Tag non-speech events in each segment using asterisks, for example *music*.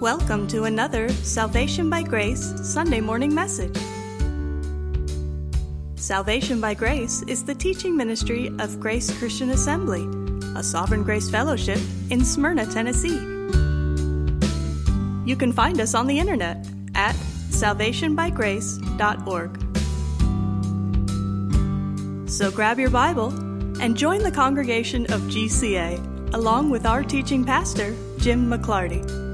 Welcome to another Salvation by Grace Sunday morning message. Salvation by Grace is the teaching ministry of Grace Christian Assembly, a Sovereign Grace Fellowship in Smyrna, Tennessee. You can find us on the internet at salvationbygrace.org. So grab your Bible and join the congregation of GCA along with our teaching pastor, Jim McClarty.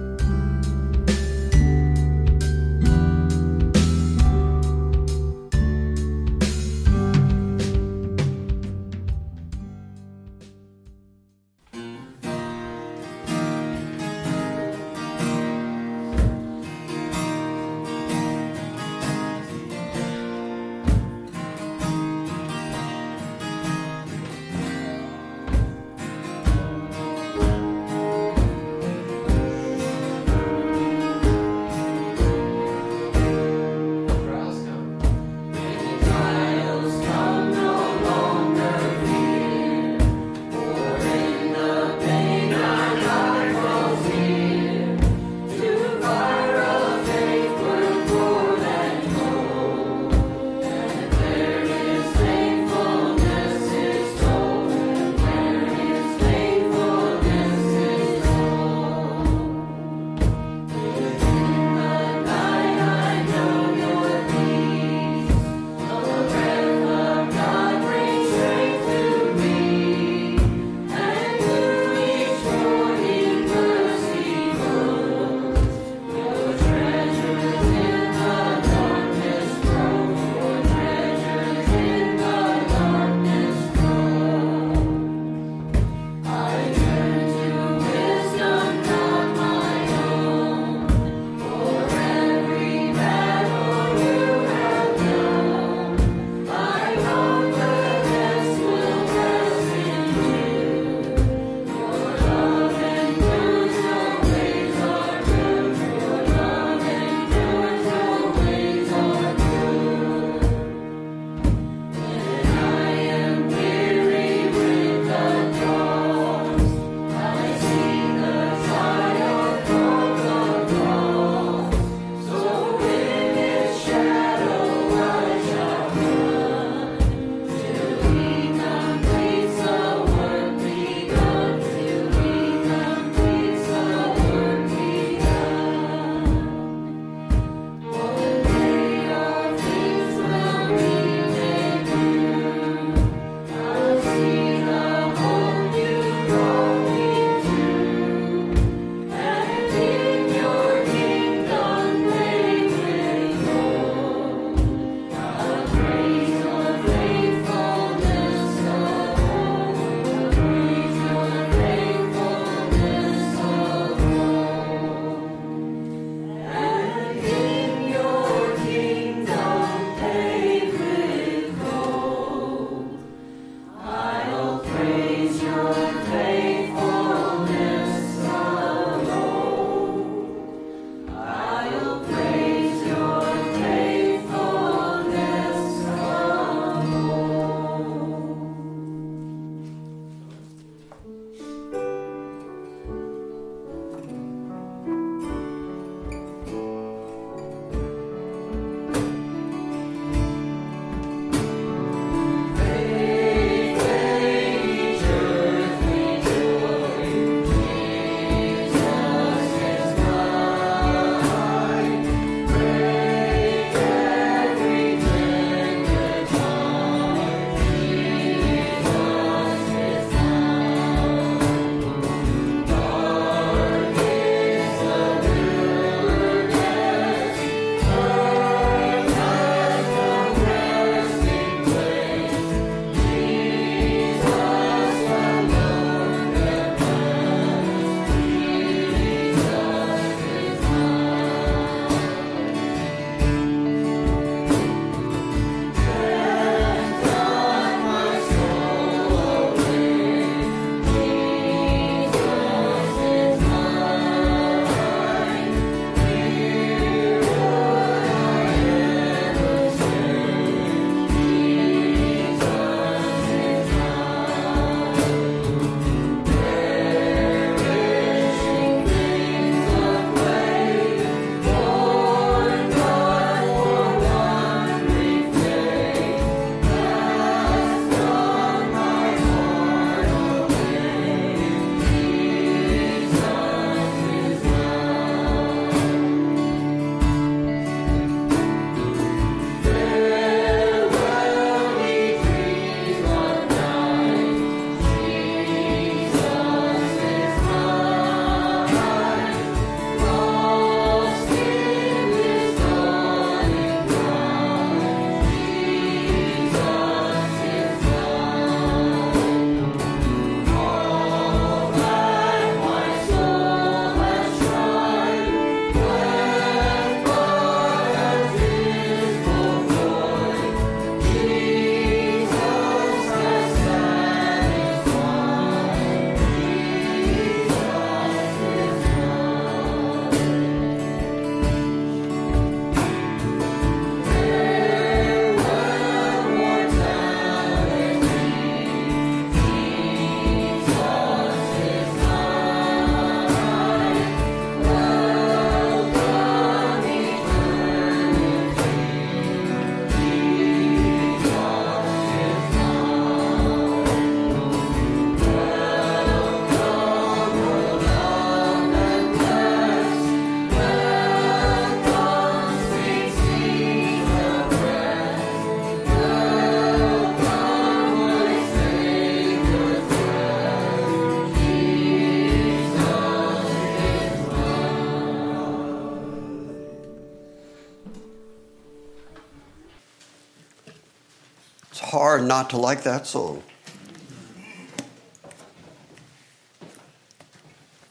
Not to like that song.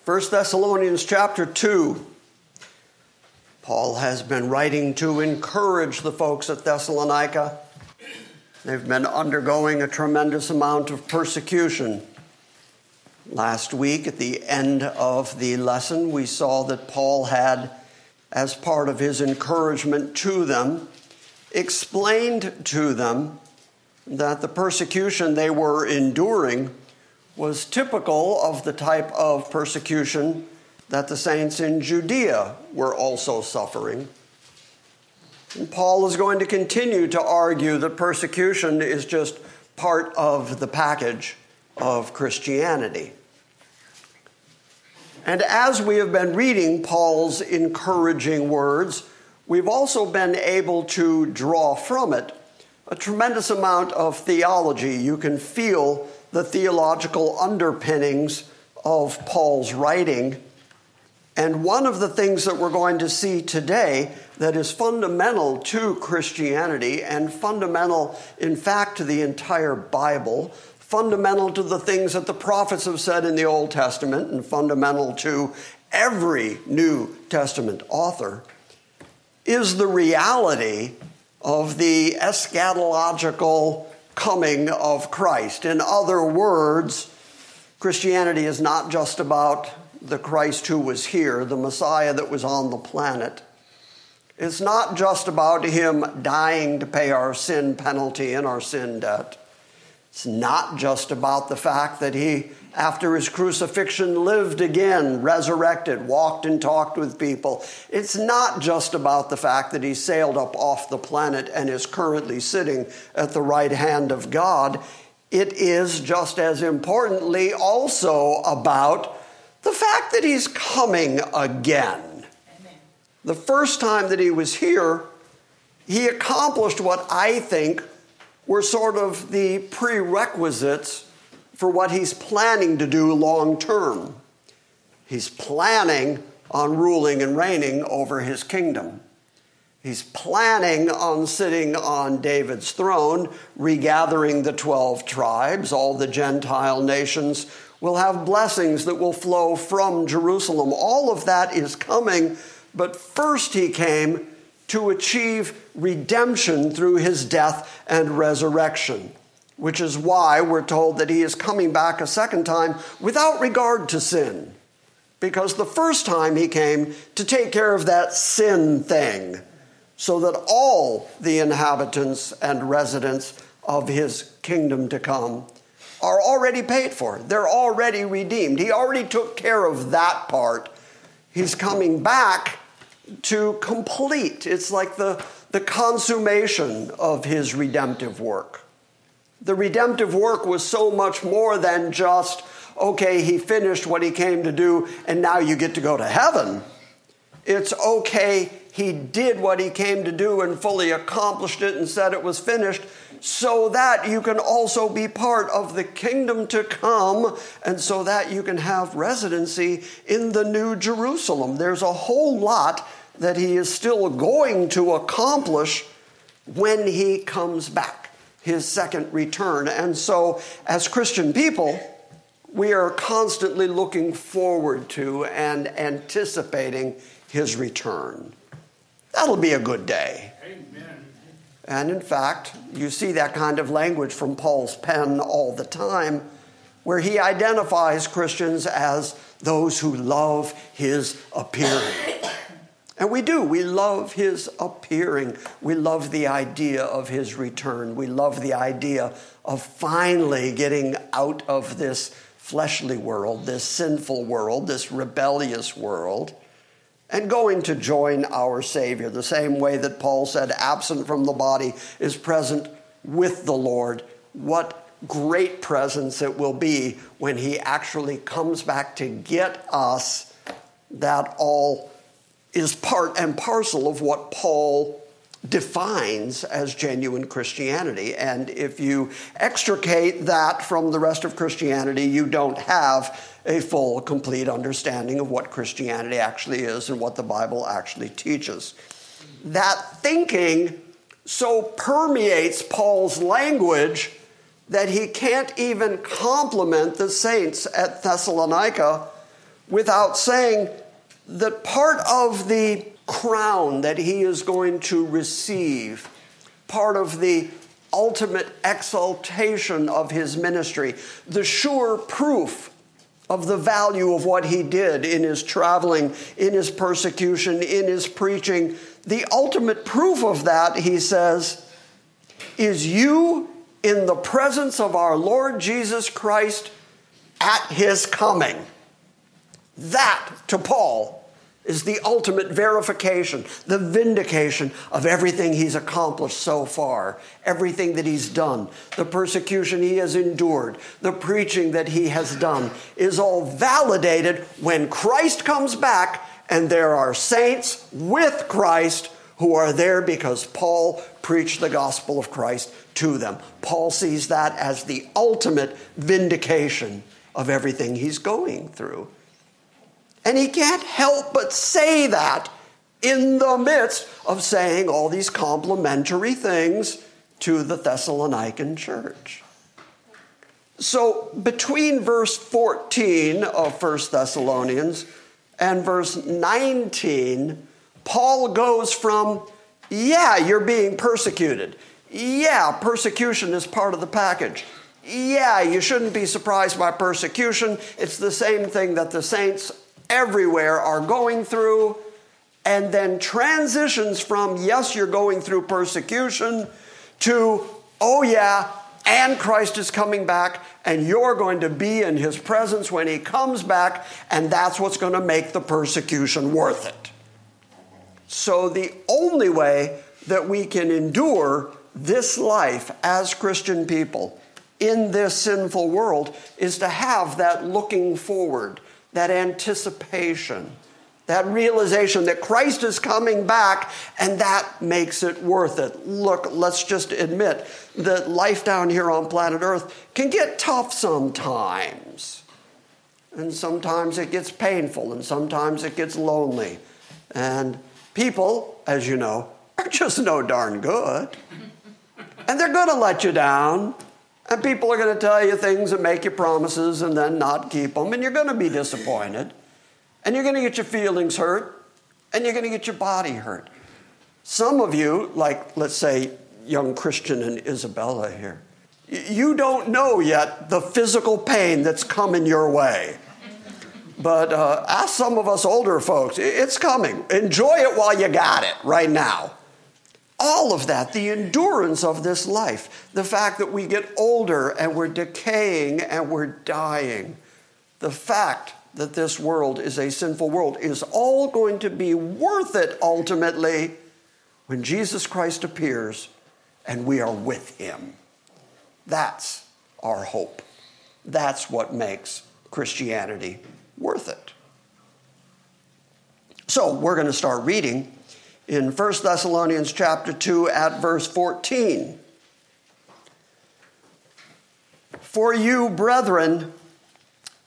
1 Thessalonians chapter 2. Paul has been writing to encourage the folks at Thessalonica. They've been undergoing a tremendous amount of persecution. Last week, at the end of the lesson, we saw that Paul had, as part of his encouragement to them, explained to them that the persecution they were enduring was typical of the type of persecution that the saints in Judea were also suffering. And Paul is going to continue to argue that persecution is just part of the package of Christianity. And as we have been reading Paul's encouraging words, we've also been able to draw from it a tremendous amount of theology. You can feel the theological underpinnings of Paul's writing. And one of the things that we're going to see today that is fundamental to Christianity and fundamental, in fact, to the entire Bible, fundamental to the things that the prophets have said in the Old Testament, and fundamental to every New Testament author, is the reality of the eschatological coming of Christ. In other words, Christianity is not just about the Christ who was here, the Messiah that was on the planet. It's not just about him dying to pay our sin penalty and our sin debt. It's not just about the fact that he, after his crucifixion, lived again, resurrected, walked and talked with people. It's not just about the fact that he sailed up off the planet and is currently sitting at the right hand of God. It is just as importantly also about the fact that he's coming again. Amen. The first time that he was here, he accomplished what I think were sort of the prerequisites for what he's planning to do long term. He's planning on ruling and reigning over his kingdom. He's planning on sitting on David's throne, regathering the 12 tribes. All the Gentile nations will have blessings that will flow from Jerusalem. All of that is coming, but first he came to achieve redemption through his death and resurrection, which is why we're told that he is coming back a second time without regard to sin. Because the first time he came to take care of that sin thing, so that all the inhabitants and residents of his kingdom to come are already paid for. They're already redeemed. He already took care of that part. He's coming back to complete. It's like the, the consummation of his redemptive work. The redemptive work was so much more than just, okay, he finished what he came to do, and now you get to go to heaven. It's okay, he did what he came to do and fully accomplished it and said it was finished, so that you can also be part of the kingdom to come and so that you can have residency in the new Jerusalem. There's a whole lot that he is still going to accomplish when he comes back, his second return. And so, as Christian people, we are constantly looking forward to and anticipating his return. That'll be a good day. Amen. And in fact, you see that kind of language from Paul's pen all the time, where he identifies Christians as those who love his appearing. And we do. We love his appearing. We love the idea of his return. We love the idea of finally getting out of this fleshly world, this sinful world, this rebellious world, and going to join our Savior, the same way that Paul said, absent from the body is present with the Lord. What great presence it will be when he actually comes back to get us that all is part and parcel of what Paul defines as genuine Christianity. And if you extricate that from the rest of Christianity, you don't have a full, complete understanding of what Christianity actually is and what the Bible actually teaches. That thinking so permeates Paul's language that he can't even compliment the saints at Thessalonica without saying that part of the crown that he is going to receive, part of the ultimate exaltation of his ministry, the sure proof of the value of what he did in his traveling, in his persecution, in his preaching. The ultimate proof of that, he says, is you in the presence of our Lord Jesus Christ at his coming. That, to Paul, is the ultimate verification, the vindication of everything he's accomplished so far, everything that he's done, the persecution he has endured, the preaching that he has done is all validated when Christ comes back and there are saints with Christ who are there because Paul preached the gospel of Christ to them. Paul sees that as the ultimate vindication of everything he's going through. And he can't help but say that in the midst of saying all these complimentary things to the Thessalonican church. So, between verse 14 of 1 Thessalonians and verse 19, Paul goes from, yeah, you're being persecuted. Yeah, persecution is part of the package. Yeah, you shouldn't be surprised by persecution. It's the same thing that the saints everywhere are going through, and then transitions from, yes, you're going through persecution, to, oh, yeah, and Christ is coming back, and you're going to be in his presence when he comes back, and that's what's going to make the persecution worth it. So, the only way that we can endure this life as Christian people in this sinful world is to have that looking forward that anticipation, that realization that Christ is coming back, and that makes it worth it. Look, let's just admit that life down here on planet Earth can get tough sometimes. And sometimes it gets painful, and sometimes it gets lonely. And people, as you know, *laughs* are just no darn good. And they're going to let you down. And people are going to tell you things and make you promises and then not keep them. And you're going to be disappointed. And you're going to get your feelings hurt. And you're going to get your body hurt. Some of you, like let's say young Christian and Isabella here, you don't know yet the physical pain that's coming your way. But uh, ask some of us older folks, it's coming. Enjoy it while you got it right now all of that, the endurance of this life, the fact that we get older and we're decaying and we're dying, the fact that this world is a sinful world is all going to be worth it ultimately when Jesus Christ appears and we are with him. That's our hope. That's what makes Christianity worth it. So, we're going to start reading in 1 Thessalonians chapter 2 at verse 14. For you, brethren,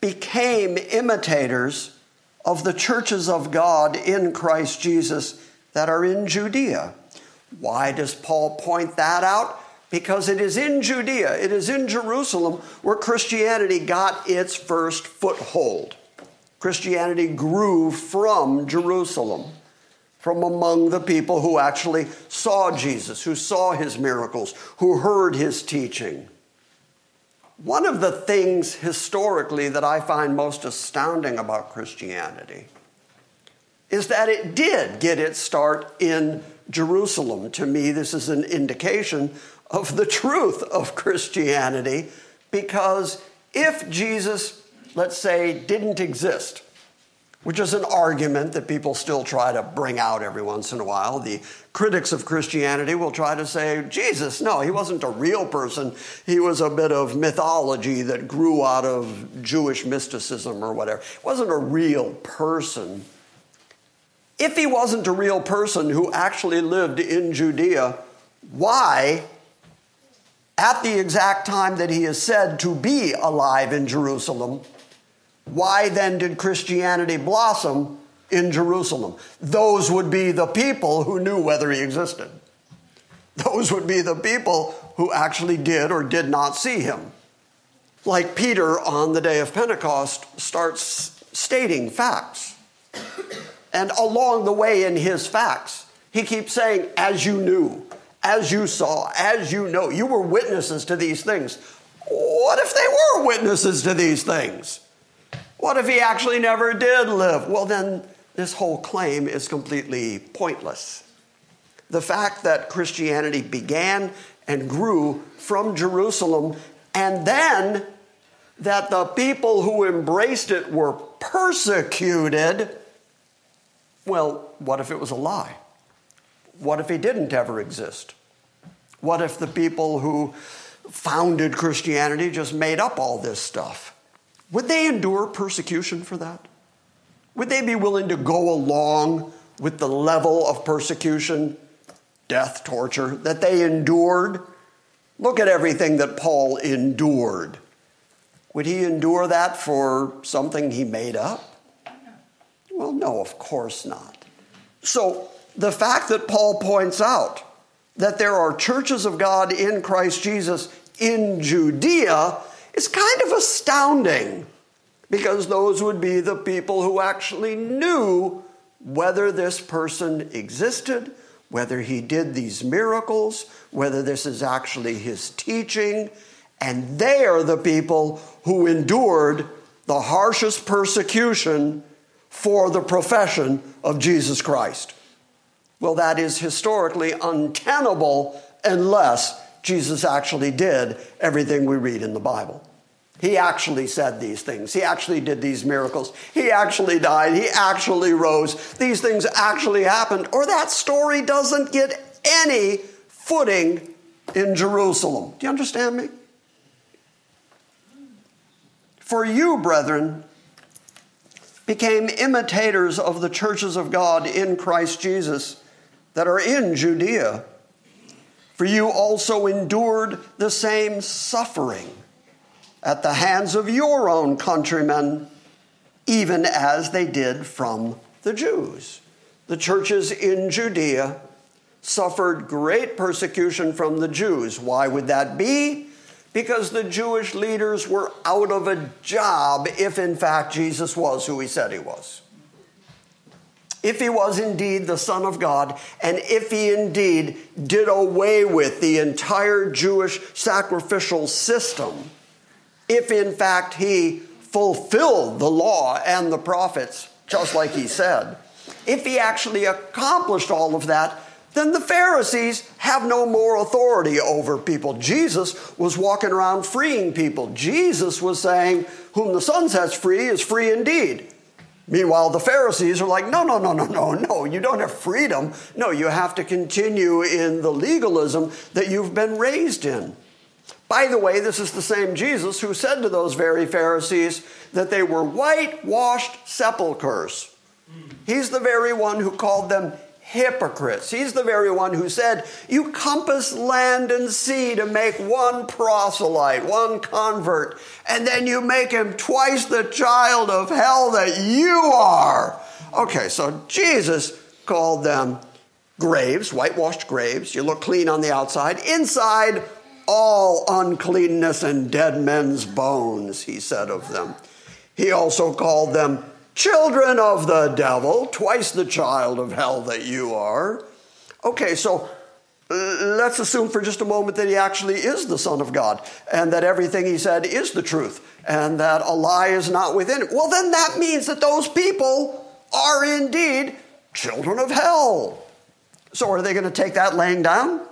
became imitators of the churches of God in Christ Jesus that are in Judea. Why does Paul point that out? Because it is in Judea, it is in Jerusalem where Christianity got its first foothold. Christianity grew from Jerusalem from among the people who actually saw Jesus, who saw his miracles, who heard his teaching. One of the things historically that I find most astounding about Christianity is that it did get its start in Jerusalem. To me, this is an indication of the truth of Christianity because if Jesus, let's say, didn't exist, which is an argument that people still try to bring out every once in a while. The critics of Christianity will try to say, Jesus, no, he wasn't a real person. He was a bit of mythology that grew out of Jewish mysticism or whatever. He wasn't a real person. If he wasn't a real person who actually lived in Judea, why, at the exact time that he is said to be alive in Jerusalem, why then did Christianity blossom in Jerusalem? Those would be the people who knew whether he existed. Those would be the people who actually did or did not see him. Like Peter on the day of Pentecost starts stating facts. And along the way in his facts, he keeps saying, as you knew, as you saw, as you know, you were witnesses to these things. What if they were witnesses to these things? What if he actually never did live? Well, then this whole claim is completely pointless. The fact that Christianity began and grew from Jerusalem, and then that the people who embraced it were persecuted, well, what if it was a lie? What if he didn't ever exist? What if the people who founded Christianity just made up all this stuff? Would they endure persecution for that? Would they be willing to go along with the level of persecution, death, torture that they endured? Look at everything that Paul endured. Would he endure that for something he made up? Well, no, of course not. So, the fact that Paul points out that there are churches of God in Christ Jesus in Judea is kind of astounding because those would be the people who actually knew whether this person existed, whether he did these miracles, whether this is actually his teaching. And they are the people who endured the harshest persecution for the profession of Jesus Christ. Well, that is historically untenable unless Jesus actually did everything we read in the Bible. He actually said these things. He actually did these miracles. He actually died. He actually rose. These things actually happened, or that story doesn't get any footing in Jerusalem. Do you understand me? For you, brethren, became imitators of the churches of God in Christ Jesus that are in Judea. For you also endured the same suffering at the hands of your own countrymen, even as they did from the Jews. The churches in Judea suffered great persecution from the Jews. Why would that be? Because the Jewish leaders were out of a job if, in fact, Jesus was who he said he was if he was indeed the Son of God, and if he indeed did away with the entire Jewish sacrificial system, if in fact he fulfilled the law and the prophets, just like he said, if he actually accomplished all of that, then the Pharisees have no more authority over people. Jesus was walking around freeing people. Jesus was saying, Whom the Son sets free is free indeed. Meanwhile, the Pharisees are like, no, no, no, no, no, no, you don't have freedom. No, you have to continue in the legalism that you've been raised in. By the way, this is the same Jesus who said to those very Pharisees that they were whitewashed sepulchres. He's the very one who called them hypocrites. He's the very one who said, You compass land and sea to make one proselyte, one convert, and then you make him twice the child of hell that you are. Okay, so Jesus called them graves, whitewashed graves. You look clean on the outside. Inside, all uncleanness and dead men's bones, he said of them. He also called them children of the devil, twice the child of hell that you are. Okay, so uh, let's assume for just a moment that he actually is the Son of God and that everything he said is the truth and that a lie is not within him. Well, then that means that those people are indeed children of hell. So are they going to take that laying down?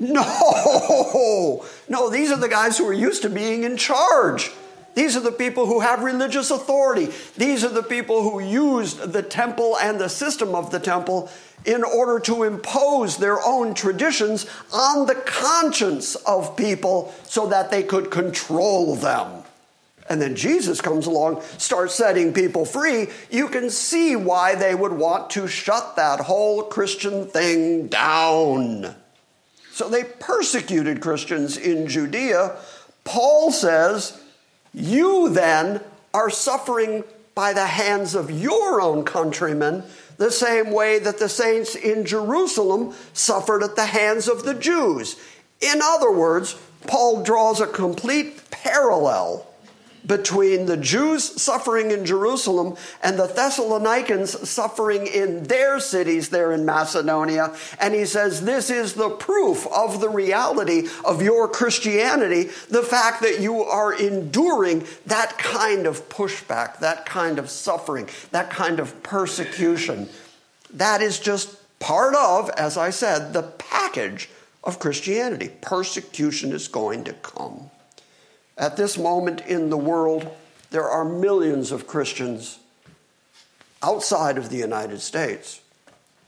No. *laughs* No. These are the guys who are used to being in charge. These are the people who have religious authority. These are the people who used the temple and the system of the temple in order to impose their own traditions on the conscience of people so that they could control them. And then Jesus comes along, starts setting people free. You can see why they would want to shut that whole Christian thing down. So they persecuted Christians in Judea. Paul says, you then are suffering by the hands of your own countrymen, the same way that the saints in Jerusalem suffered at the hands of the Jews. In other words, Paul draws a complete parallel between the Jews suffering in Jerusalem and the Thessalonians suffering in their cities there in Macedonia. And he says, This is the proof of the reality of your Christianity, the fact that you are enduring that kind of pushback, that kind of suffering, that kind of persecution. That is just part of, as I said, the package of Christianity. Persecution is going to come. At this moment in the world, there are millions of Christians outside of the United States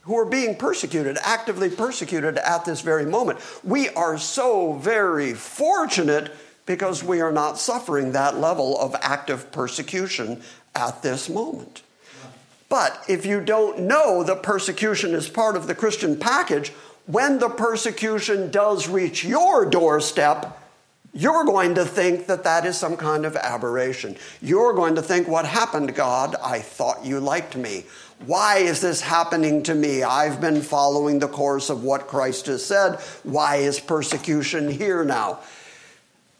who are being persecuted, actively persecuted at this very moment. We are so very fortunate because we are not suffering that level of active persecution at this moment. But if you don't know that persecution is part of the Christian package, when the persecution does reach your doorstep, you're going to think that that is some kind of aberration. You're going to think, What happened, God? I thought you liked me. Why is this happening to me? I've been following the course of what Christ has said. Why is persecution here now?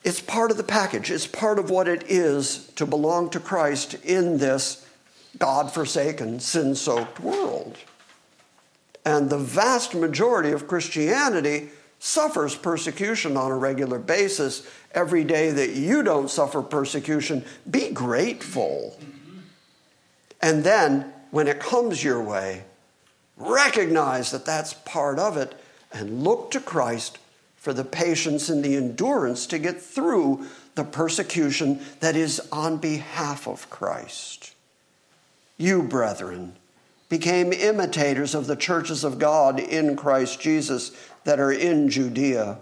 It's part of the package. It's part of what it is to belong to Christ in this God forsaken, sin soaked world. And the vast majority of Christianity suffers persecution on a regular basis. Every day that you don't suffer persecution, be grateful. And then, when it comes your way, recognize that that's part of it and look to Christ for the patience and the endurance to get through the persecution that is on behalf of Christ. You, brethren, became imitators of the churches of God in Christ Jesus that are in Judea.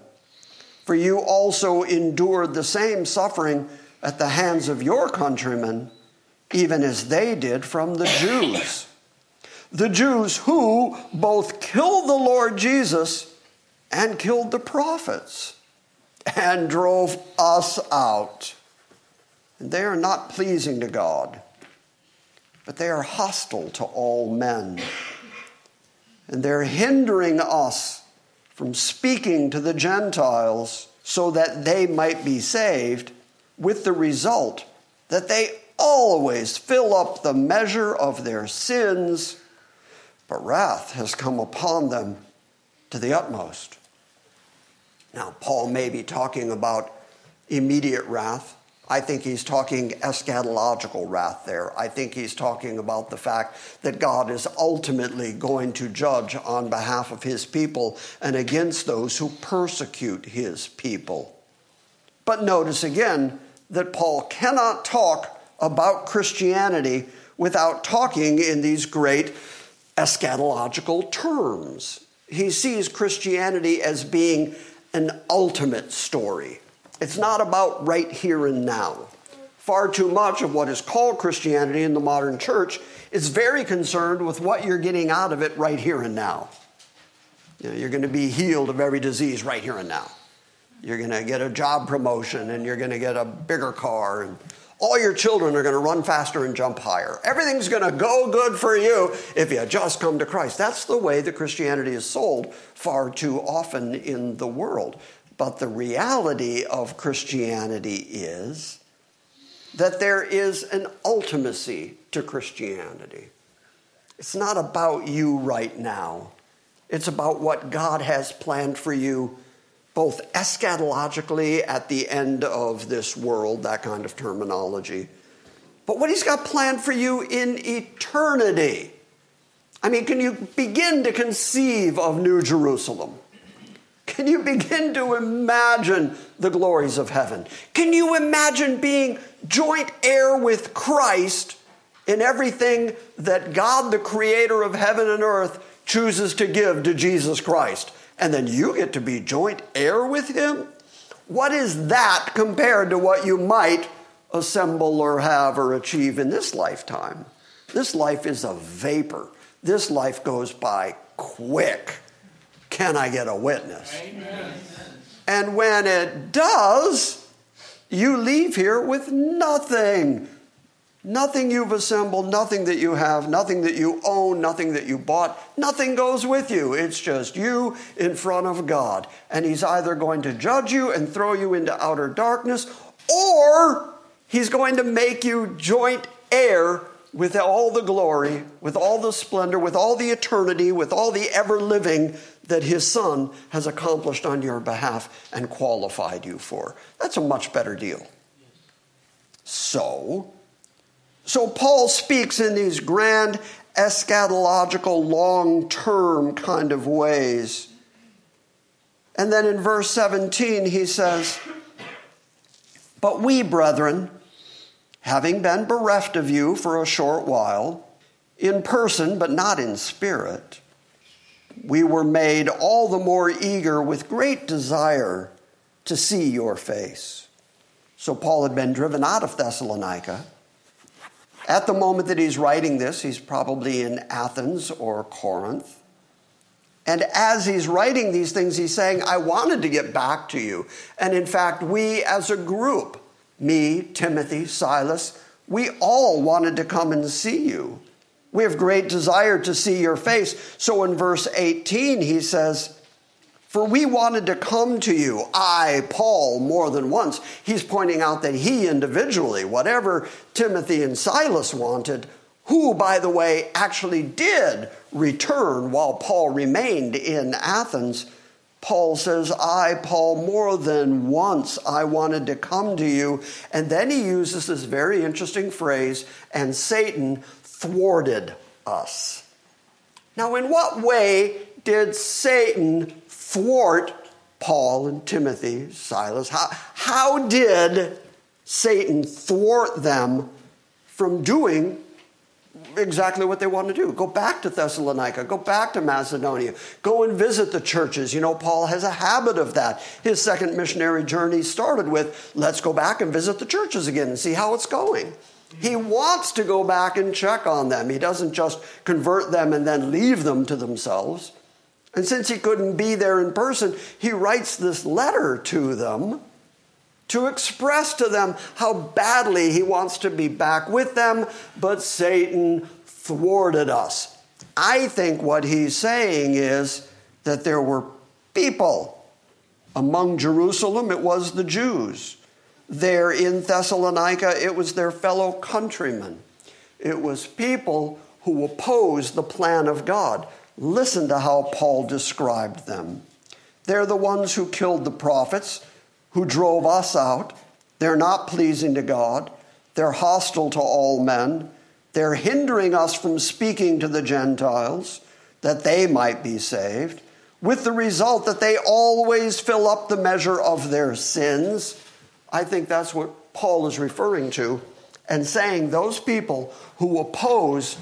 For you also endured the same suffering at the hands of your countrymen, even as they did from the Jews. The Jews who both killed the Lord Jesus and killed the prophets and drove us out. And they are not pleasing to God, but they are hostile to all men. And they're hindering us from speaking to the Gentiles so that they might be saved, with the result that they always fill up the measure of their sins, but wrath has come upon them to the utmost. Now, Paul may be talking about immediate wrath, I think he's talking eschatological wrath there. I think he's talking about the fact that God is ultimately going to judge on behalf of his people and against those who persecute his people. But notice again that Paul cannot talk about Christianity without talking in these great eschatological terms. He sees Christianity as being an ultimate story it's not about right here and now. Far too much of what is called Christianity in the modern church is very concerned with what you're getting out of it right here and now. You know, you're going to be healed of every disease right here and now. You're going to get a job promotion and you're going to get a bigger car and all your children are going to run faster and jump higher. Everything's going to go good for you if you just come to Christ. That's the way that Christianity is sold far too often in the world. But the reality of Christianity is that there is an ultimacy to Christianity. It's not about you right now, it's about what God has planned for you, both eschatologically at the end of this world, that kind of terminology, but what He's got planned for you in eternity. I mean, can you begin to conceive of New Jerusalem? Can you begin to imagine the glories of heaven? Can you imagine being joint heir with Christ in everything that God, the creator of heaven and earth, chooses to give to Jesus Christ? And then you get to be joint heir with him? What is that compared to what you might assemble or have or achieve in this lifetime? This life is a vapor. This life goes by quick. Can I get a witness? Amen. And when it does, you leave here with nothing. Nothing you've assembled, nothing that you have, nothing that you own, nothing that you bought, nothing goes with you. It's just you in front of God. And He's either going to judge you and throw you into outer darkness, or He's going to make you joint heir with all the glory, with all the splendor, with all the eternity, with all the ever living that His Son has accomplished on your behalf and qualified you for. That's a much better deal. So, so Paul speaks in these grand eschatological, long term kind of ways. And then in verse 17, he says, But we, brethren, having been bereft of you for a short while, in person but not in spirit, we were made all the more eager with great desire to see your face. So Paul had been driven out of Thessalonica at the moment that he's writing this, he's probably in Athens or Corinth. And as he's writing these things, he's saying, I wanted to get back to you. And in fact, we as a group, me, Timothy, Silas, we all wanted to come and see you. We have great desire to see your face. So in verse 18, he says, for we wanted to come to you, I, Paul, more than once. He's pointing out that he individually, whatever Timothy and Silas wanted, who, by the way, actually did return while Paul remained in Athens. Paul says, I, Paul, more than once I wanted to come to you. And then he uses this very interesting phrase, and Satan thwarted us. Now, in what way did Satan thwart Paul and Timothy, Silas? How, how did Satan thwart them from doing exactly what they want to do. Go back to Thessalonica, go back to Macedonia, go and visit the churches. You know, Paul has a habit of that. His second missionary journey started with let's go back and visit the churches again and see how it's going. He wants to go back and check on them. He doesn't just convert them and then leave them to themselves. And since he couldn't be there in person, he writes this letter to them to express to them how badly he wants to be back with them, but Satan thwarted us. I think what he's saying is that there were people among Jerusalem, it was the Jews. There in Thessalonica, it was their fellow countrymen. It was people who opposed the plan of God. Listen to how Paul described them. They're the ones who killed the prophets, who drove us out. They're not pleasing to God. They're hostile to all men. They're hindering us from speaking to the Gentiles that they might be saved, with the result that they always fill up the measure of their sins. I think that's what Paul is referring to and saying those people who oppose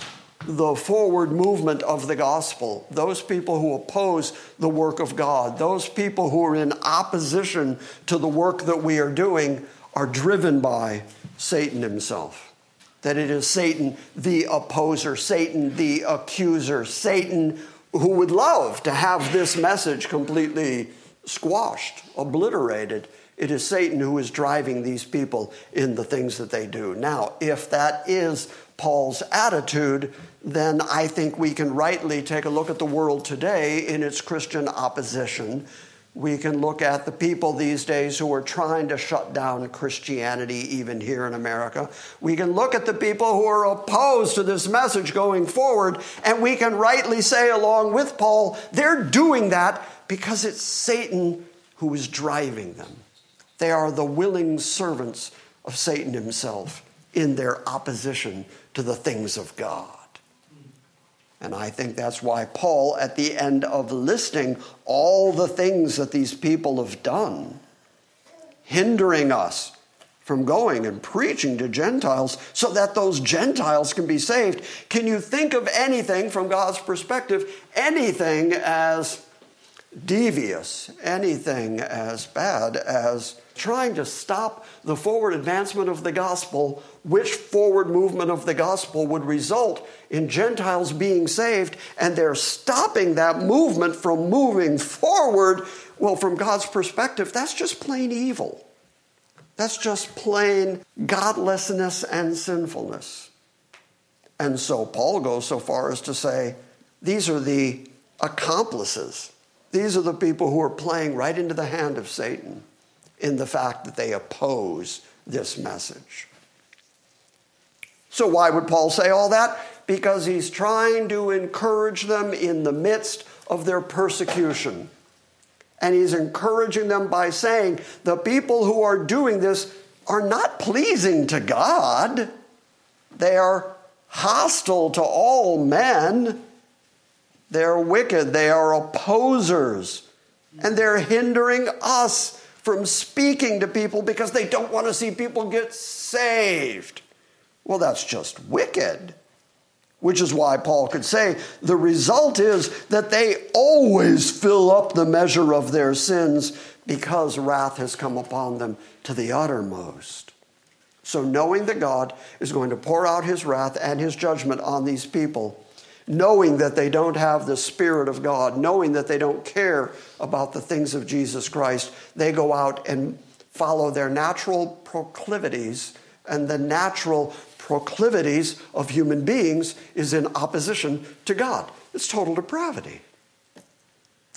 the forward movement of the gospel, those people who oppose the work of God, those people who are in opposition to the work that we are doing, are driven by Satan himself. That it is Satan the opposer, Satan the accuser, Satan who would love to have this message completely squashed, obliterated. It is Satan who is driving these people in the things that they do. Now, if that is Paul's attitude, then I think we can rightly take a look at the world today in its Christian opposition. We can look at the people these days who are trying to shut down Christianity, even here in America. We can look at the people who are opposed to this message going forward, and we can rightly say, along with Paul, they're doing that because it's Satan who is driving them. They are the willing servants of Satan himself in their opposition to the things of God. And I think that's why Paul, at the end of listing all the things that these people have done, hindering us from going and preaching to Gentiles so that those Gentiles can be saved. Can you think of anything from God's perspective, anything as devious, anything as bad as trying to stop the forward advancement of the gospel, which forward movement of the gospel would result in Gentiles being saved, and they're stopping that movement from moving forward. Well, from God's perspective, that's just plain evil. That's just plain godlessness and sinfulness. And so Paul goes so far as to say these are the accomplices. These are the people who are playing right into the hand of Satan in the fact that they oppose this message. So, why would Paul say all that? Because he's trying to encourage them in the midst of their persecution. And he's encouraging them by saying, the people who are doing this are not pleasing to God. They are hostile to all men. They're wicked. They are opposers. And they're hindering us from speaking to people because they don't want to see people get saved. Well, that's just wicked. Which is why Paul could say the result is that they always fill up the measure of their sins because wrath has come upon them to the uttermost. So, knowing that God is going to pour out his wrath and his judgment on these people, knowing that they don't have the Spirit of God, knowing that they don't care about the things of Jesus Christ, they go out and follow their natural proclivities and the natural proclivities of human beings is in opposition to God. It's total depravity.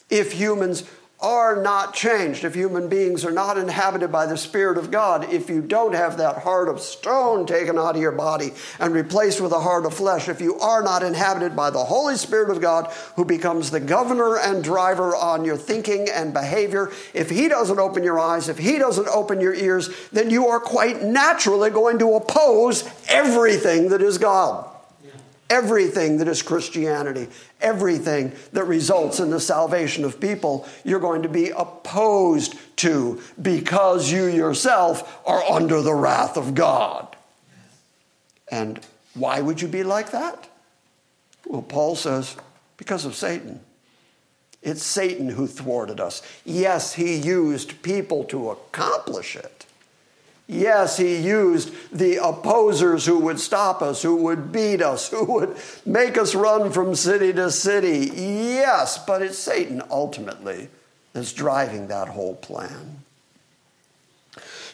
If humans are not changed, if human beings are not inhabited by the Spirit of God, if you don't have that heart of stone taken out of your body and replaced with a heart of flesh, if you are not inhabited by the Holy Spirit of God who becomes the governor and driver on your thinking and behavior, if He doesn't open your eyes, if He doesn't open your ears, then you are quite naturally going to oppose everything that is God everything that is Christianity, everything that results in the salvation of people, you're going to be opposed to because you yourself are under the wrath of God. And why would you be like that? Well, Paul says, because of Satan. It's Satan who thwarted us. Yes, he used people to accomplish it. Yes, he used the opposers who would stop us, who would beat us, *laughs* who would make us run from city to city. Yes, but it's Satan ultimately that's driving that whole plan.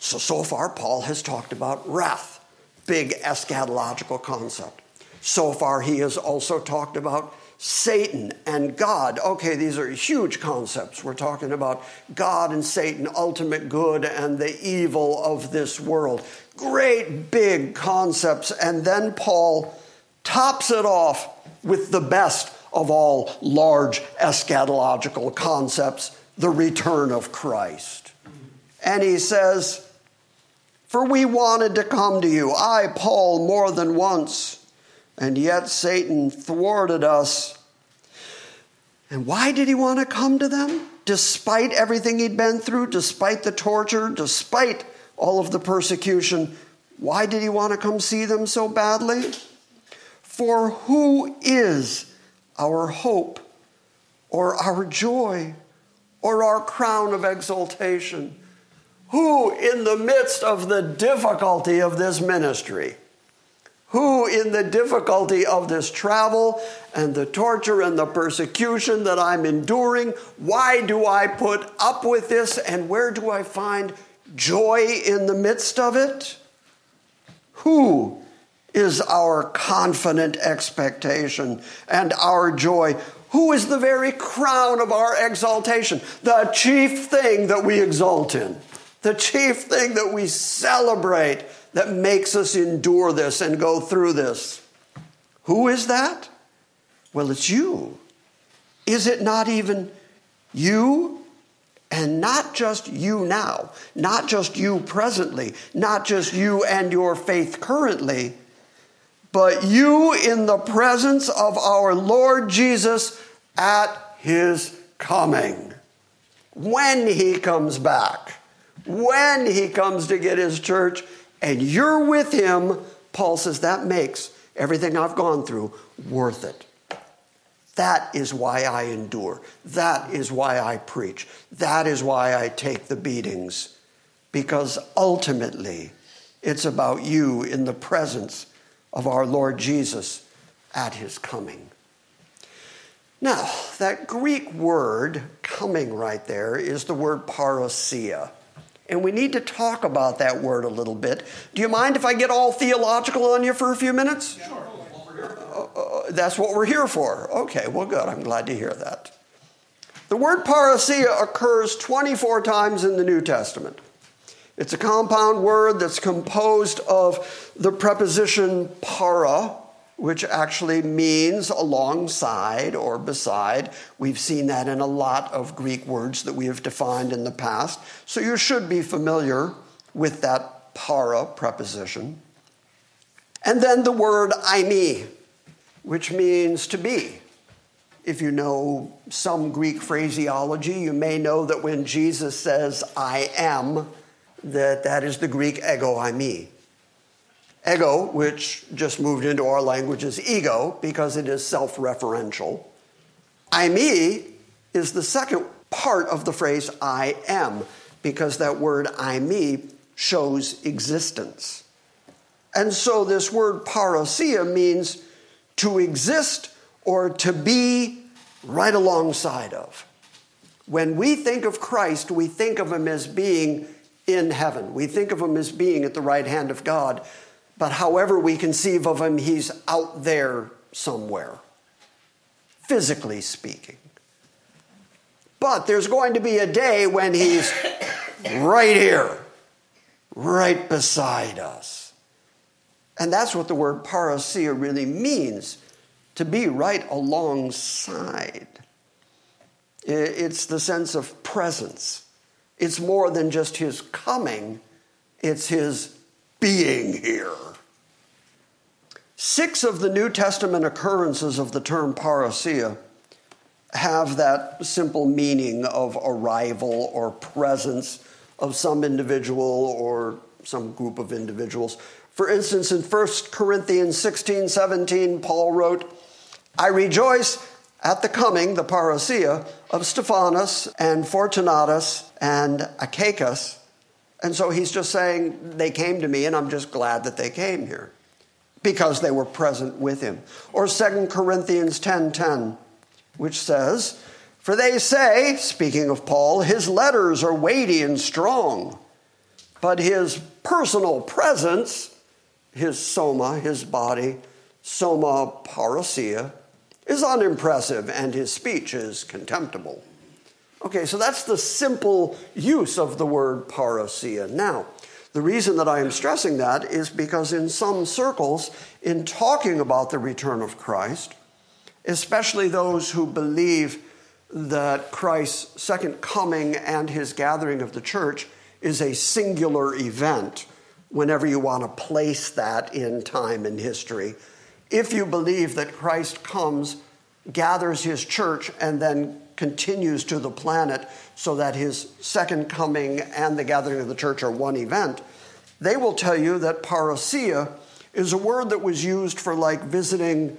So, so far, Paul has talked about wrath, big eschatological concept. So far, he has also talked about Satan and God. Okay, these are huge concepts. We're talking about God and Satan, ultimate good and the evil of this world. Great big concepts. And then Paul tops it off with the best of all large eschatological concepts the return of Christ. And he says, For we wanted to come to you, I, Paul, more than once and yet Satan thwarted us. And why did he want to come to them? Despite everything he'd been through, despite the torture, despite all of the persecution, why did he want to come see them so badly? For who is our hope or our joy or our crown of exaltation? Who, in the midst of the difficulty of this ministry, who, in the difficulty of this travel and the torture and the persecution that I'm enduring, why do I put up with this and where do I find joy in the midst of it? Who is our confident expectation and our joy? Who is the very crown of our exaltation? The chief thing that we exult in, the chief thing that we celebrate that makes us endure this and go through this. Who is that? Well, it's you. Is it not even you? And not just you now, not just you presently, not just you and your faith currently, but you in the presence of our Lord Jesus at his coming. When he comes back, when he comes to get his church, and you're with him, Paul says that makes everything I've gone through worth it. That is why I endure. That is why I preach. That is why I take the beatings. Because ultimately, it's about you in the presence of our Lord Jesus at his coming. Now, that Greek word coming right there is the word parousia. And we need to talk about that word a little bit. Do you mind if I get all theological on you for a few minutes? Sure. Uh, uh, that's what we're here for. Okay, well, good. I'm glad to hear that. The word parousia occurs 24 times in the New Testament. It's a compound word that's composed of the preposition para, which actually means alongside or beside. We've seen that in a lot of Greek words that we have defined in the past. So you should be familiar with that para preposition. And then the word eimi, which means to be. If you know some Greek phraseology, you may know that when Jesus says, I am, that that is the Greek ego eimi. Ego, which just moved into our language as ego because it is self referential. eimi is the second part of the phrase I am because that word eimi shows existence. And so this word parousia means to exist or to be right alongside of. When we think of Christ, we think of him as being in heaven. We think of him as being at the right hand of God. But however we conceive of him, he's out there somewhere, physically speaking. But there's going to be a day when he's *coughs* right here, right beside us. And that's what the word parousia really means to be right alongside. It's the sense of presence. It's more than just his coming, it's his being here. Six of the New Testament occurrences of the term parousia have that simple meaning of arrival or presence of some individual or some group of individuals. For instance, in 1 Corinthians 16 17, Paul wrote, I rejoice at the coming, the parousia, of Stephanas and Fortunatus and Achaicus. And so he's just saying, they came to me, and I'm just glad that they came here because they were present with him. Or 2 Corinthians 10 10, which says, For they say, speaking of Paul, his letters are weighty and strong, but his personal presence, his soma, his body, soma parousia, is unimpressive and his speech is contemptible. Okay, so that's the simple use of the word parousia. Now, the reason that I am stressing that is because in some circles, in talking about the return of Christ, especially those who believe that Christ's second coming and his gathering of the church is a singular event, whenever you want to place that in time and history, if you believe that Christ comes, gathers his church, and then continues to the planet so that his second coming and the gathering of the church are one event, they will tell you that parousia is a word that was used for like visiting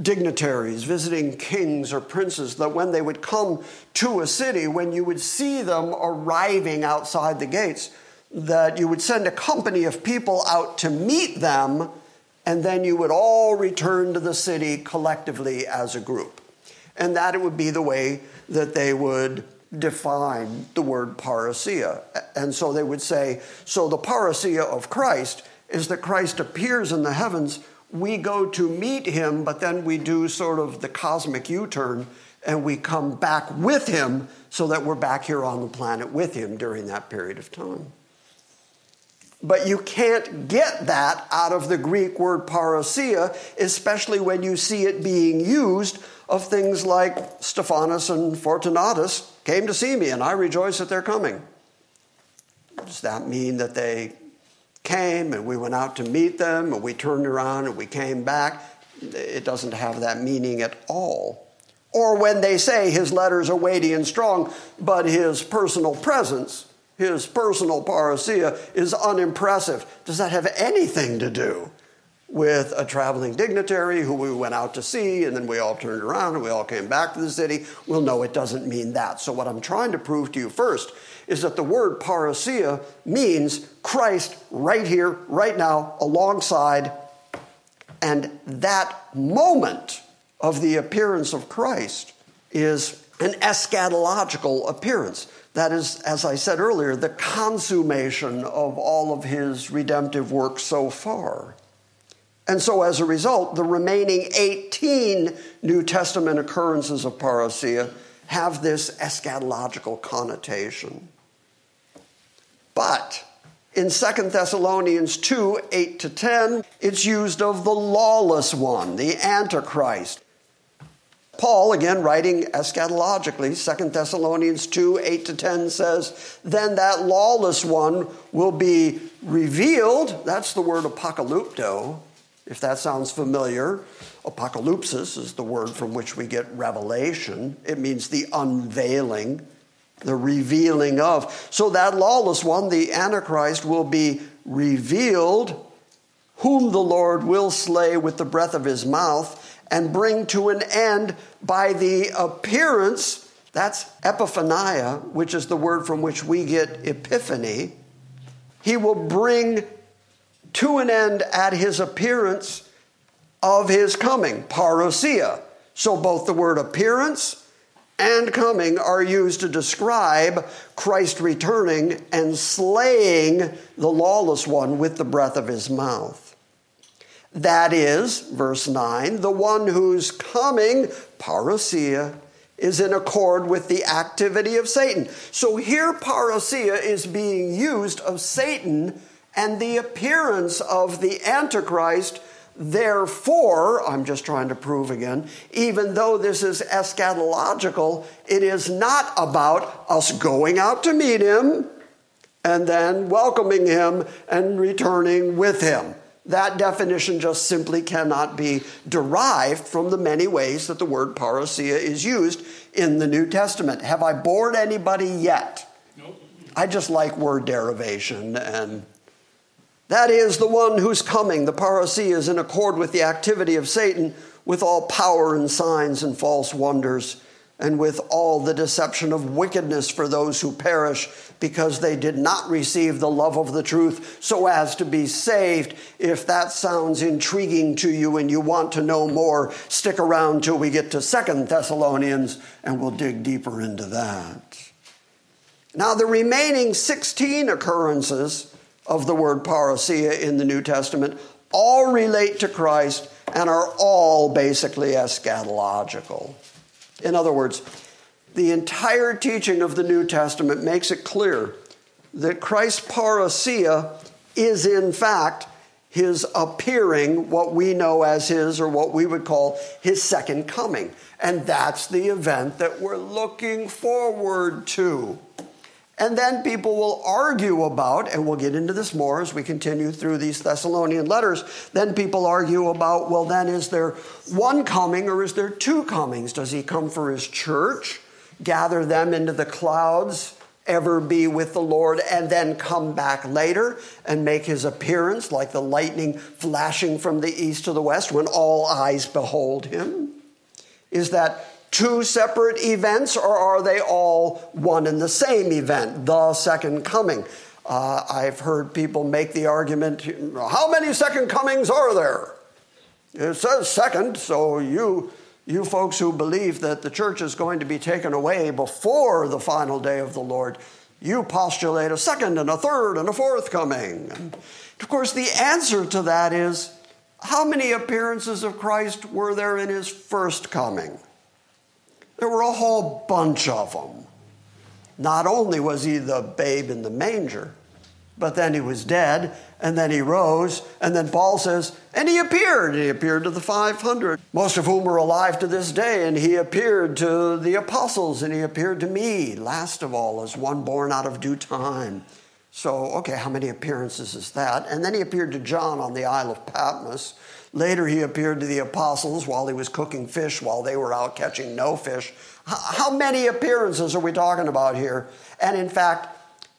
dignitaries, visiting kings or princes, that when they would come to a city, when you would see them arriving outside the gates, that you would send a company of people out to meet them and then you would all return to the city collectively as a group. And that it would be the way that they would define the word parousia. And so they would say, so the parousia of Christ is that Christ appears in the heavens, we go to meet him, but then we do sort of the cosmic U turn and we come back with him so that we're back here on the planet with him during that period of time. But you can't get that out of the Greek word parousia, especially when you see it being used of things like Stephanas and Fortunatus came to see me, and I rejoice at they're coming. Does that mean that they came and we went out to meet them and we turned around and we came back? It doesn't have that meaning at all. Or when they say his letters are weighty and strong, but his personal presence his personal parousia is unimpressive. Does that have anything to do with a traveling dignitary who we went out to see and then we all turned around and we all came back to the city? Well, no, it doesn't mean that. So, what I'm trying to prove to you first is that the word parousia means Christ right here, right now, alongside. And that moment of the appearance of Christ is an eschatological appearance. That is, as I said earlier, the consummation of all of his redemptive work so far. And so, as a result, the remaining 18 New Testament occurrences of parousia have this eschatological connotation. But in 2 Thessalonians 2 8 to 10, it's used of the lawless one, the Antichrist. Paul, again writing eschatologically, 2 Thessalonians 2 8 to 10 says, Then that lawless one will be revealed. That's the word apocalypto, if that sounds familiar. Apocalypsis is the word from which we get revelation, it means the unveiling, the revealing of. So that lawless one, the Antichrist, will be revealed, whom the Lord will slay with the breath of his mouth and bring to an end by the appearance. That's epiphania, which is the word from which we get epiphany. He will bring to an end at his appearance of his coming, parousia. So both the word appearance and coming are used to describe Christ returning and slaying the lawless one with the breath of his mouth. That is, verse 9, the one whose coming, parousia, is in accord with the activity of Satan. So here, parousia is being used of Satan and the appearance of the Antichrist. Therefore, I'm just trying to prove again, even though this is eschatological, it is not about us going out to meet him and then welcoming him and returning with him. That definition just simply cannot be derived from the many ways that the word parousia is used in the New Testament. Have I bored anybody yet? Nope. I just like word derivation and that is the one who's coming. The parousia is in accord with the activity of Satan with all power and signs and false wonders and with all the deception of wickedness for those who perish because they did not receive the love of the truth so as to be saved. If that sounds intriguing to you and you want to know more, stick around till we get to Second Thessalonians and we'll dig deeper into that. Now, the remaining 16 occurrences of the word parousia in the New Testament all relate to Christ and are all basically eschatological. In other words, the entire teaching of the New Testament makes it clear that Christ's parousia is, in fact, his appearing, what we know as his, or what we would call his second coming. And that's the event that we're looking forward to. And then people will argue about, and we'll get into this more as we continue through these Thessalonian letters. Then people argue about, well, then is there one coming or is there two comings? Does he come for his church, gather them into the clouds, ever be with the Lord, and then come back later and make his appearance like the lightning flashing from the east to the west when all eyes behold him? Is that two separate events, or are they all one and the same event, the second coming? Uh, I've heard people make the argument how many second comings are there? It says second, so you, you folks who believe that the church is going to be taken away before the final day of the Lord, you postulate a second and a third and a fourth coming. And of course, the answer to that is how many appearances of Christ were there in his first coming? There were a whole bunch of them. Not only was he the babe in the manger, but then he was dead, and then he rose, and then Paul says, and he appeared. He appeared to the 500, most of whom are alive to this day, and he appeared to the apostles, and he appeared to me, last of all, as one born out of due time. So, okay, how many appearances is that? And then he appeared to John on the Isle of Patmos. Later, he appeared to the apostles while he was cooking fish while they were out catching no fish. How many appearances are we talking about here? And in fact,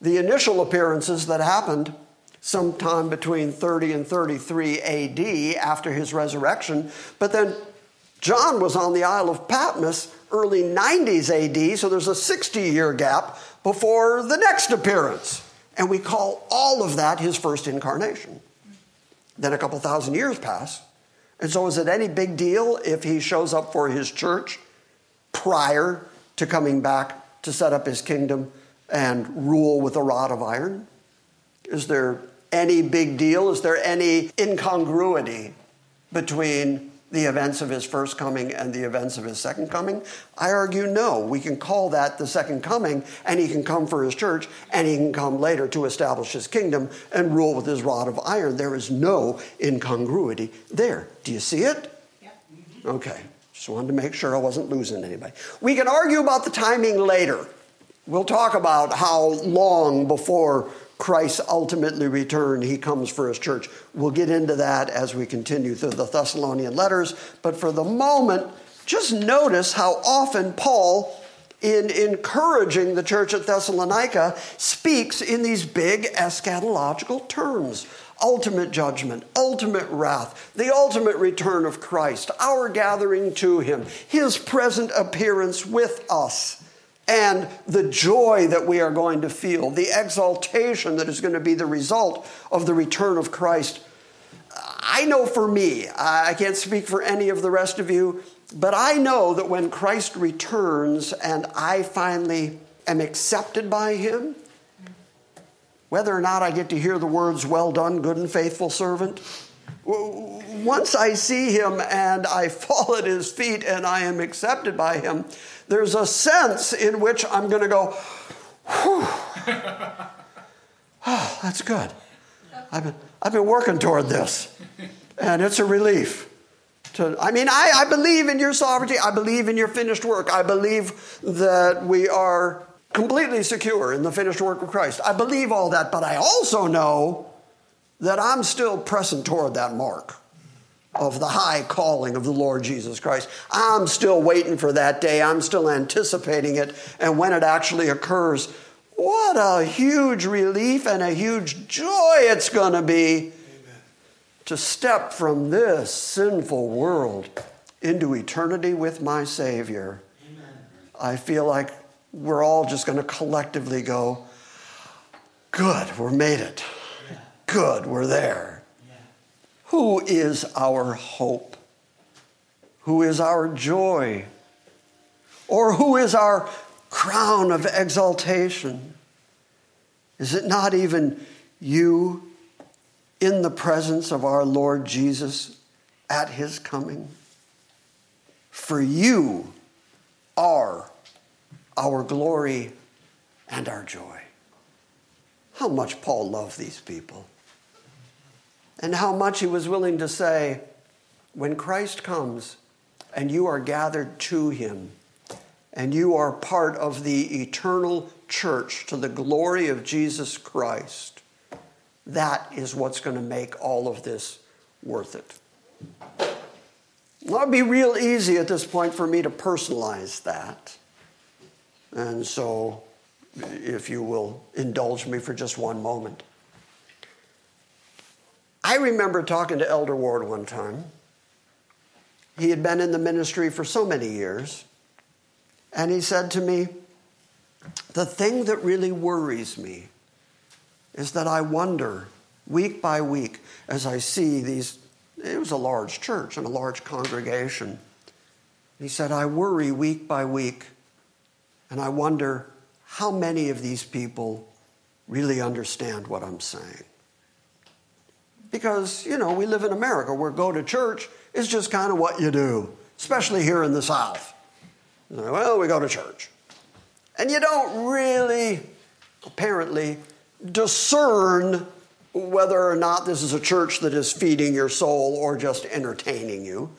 the initial appearances that happened sometime between 30 and 33 AD after his resurrection, but then John was on the Isle of Patmos early 90s AD, so there's a 60 year gap before the next appearance. And we call all of that his first incarnation. Then a couple thousand years pass. And so is it any big deal if he shows up for his church prior to coming back to set up his kingdom and rule with a rod of iron? Is there any big deal? Is there any incongruity between the events of his first coming and the events of his second coming? I argue no. We can call that the second coming, and he can come for his church, and he can come later to establish his kingdom and rule with his rod of iron. There is no incongruity there. Do you see it? Okay. Just wanted to make sure I wasn't losing anybody. We can argue about the timing later. We'll talk about how long before Christ ultimately return, he comes for his church. We'll get into that as we continue through the Thessalonian letters. But for the moment, just notice how often Paul, in encouraging the church at Thessalonica, speaks in these big eschatological terms ultimate judgment, ultimate wrath, the ultimate return of Christ, our gathering to him, his present appearance with us and the joy that we are going to feel, the exaltation that is going to be the result of the return of Christ. I know for me, I can't speak for any of the rest of you, but I know that when Christ returns and I finally am accepted by Him, whether or not I get to hear the words, Well done, good and faithful servant, once I see Him and I *laughs* fall at His feet and I am accepted by Him, there's a sense in which I'm going to go, whew. Oh, that's good. I've been, I've been working toward this, and it's a relief. To, I mean, I, I believe in your sovereignty. I believe in your finished work. I believe that we are completely secure in the finished work of Christ. I believe all that, but I also know that I'm still pressing toward that mark of the high calling of the Lord Jesus Christ. I'm still waiting for that day. I'm still anticipating it. And when it actually occurs, what a huge relief and a huge joy it's going to be Amen. to step from this sinful world into eternity with my Savior. Amen. I feel like we're all just going to collectively go, Good, we're made it. Good, we're there. Who is our hope? Who is our joy? Or who is our crown of exaltation? Is it not even you in the presence of our Lord Jesus at his coming? For you are our glory and our joy. How much Paul loved these people and how much he was willing to say, when Christ comes and you are gathered to him, and you are part of the eternal church to the glory of Jesus Christ, that is what's going to make all of this worth it. Well, it'd be real easy at this point for me to personalize that. And so, if you will indulge me for just one moment. I remember talking to Elder Ward one time. He had been in the ministry for so many years. And he said to me, The thing that really worries me is that I wonder week by week as I see these, it was a large church and a large congregation. He said, I worry week by week and I wonder how many of these people really understand what I'm saying. Because, you know, we live in America where go to church is just kind of what you do, especially here in the South. Well, we go to church. And you don't really, apparently, discern whether or not this is a church that is feeding your soul or just entertaining you.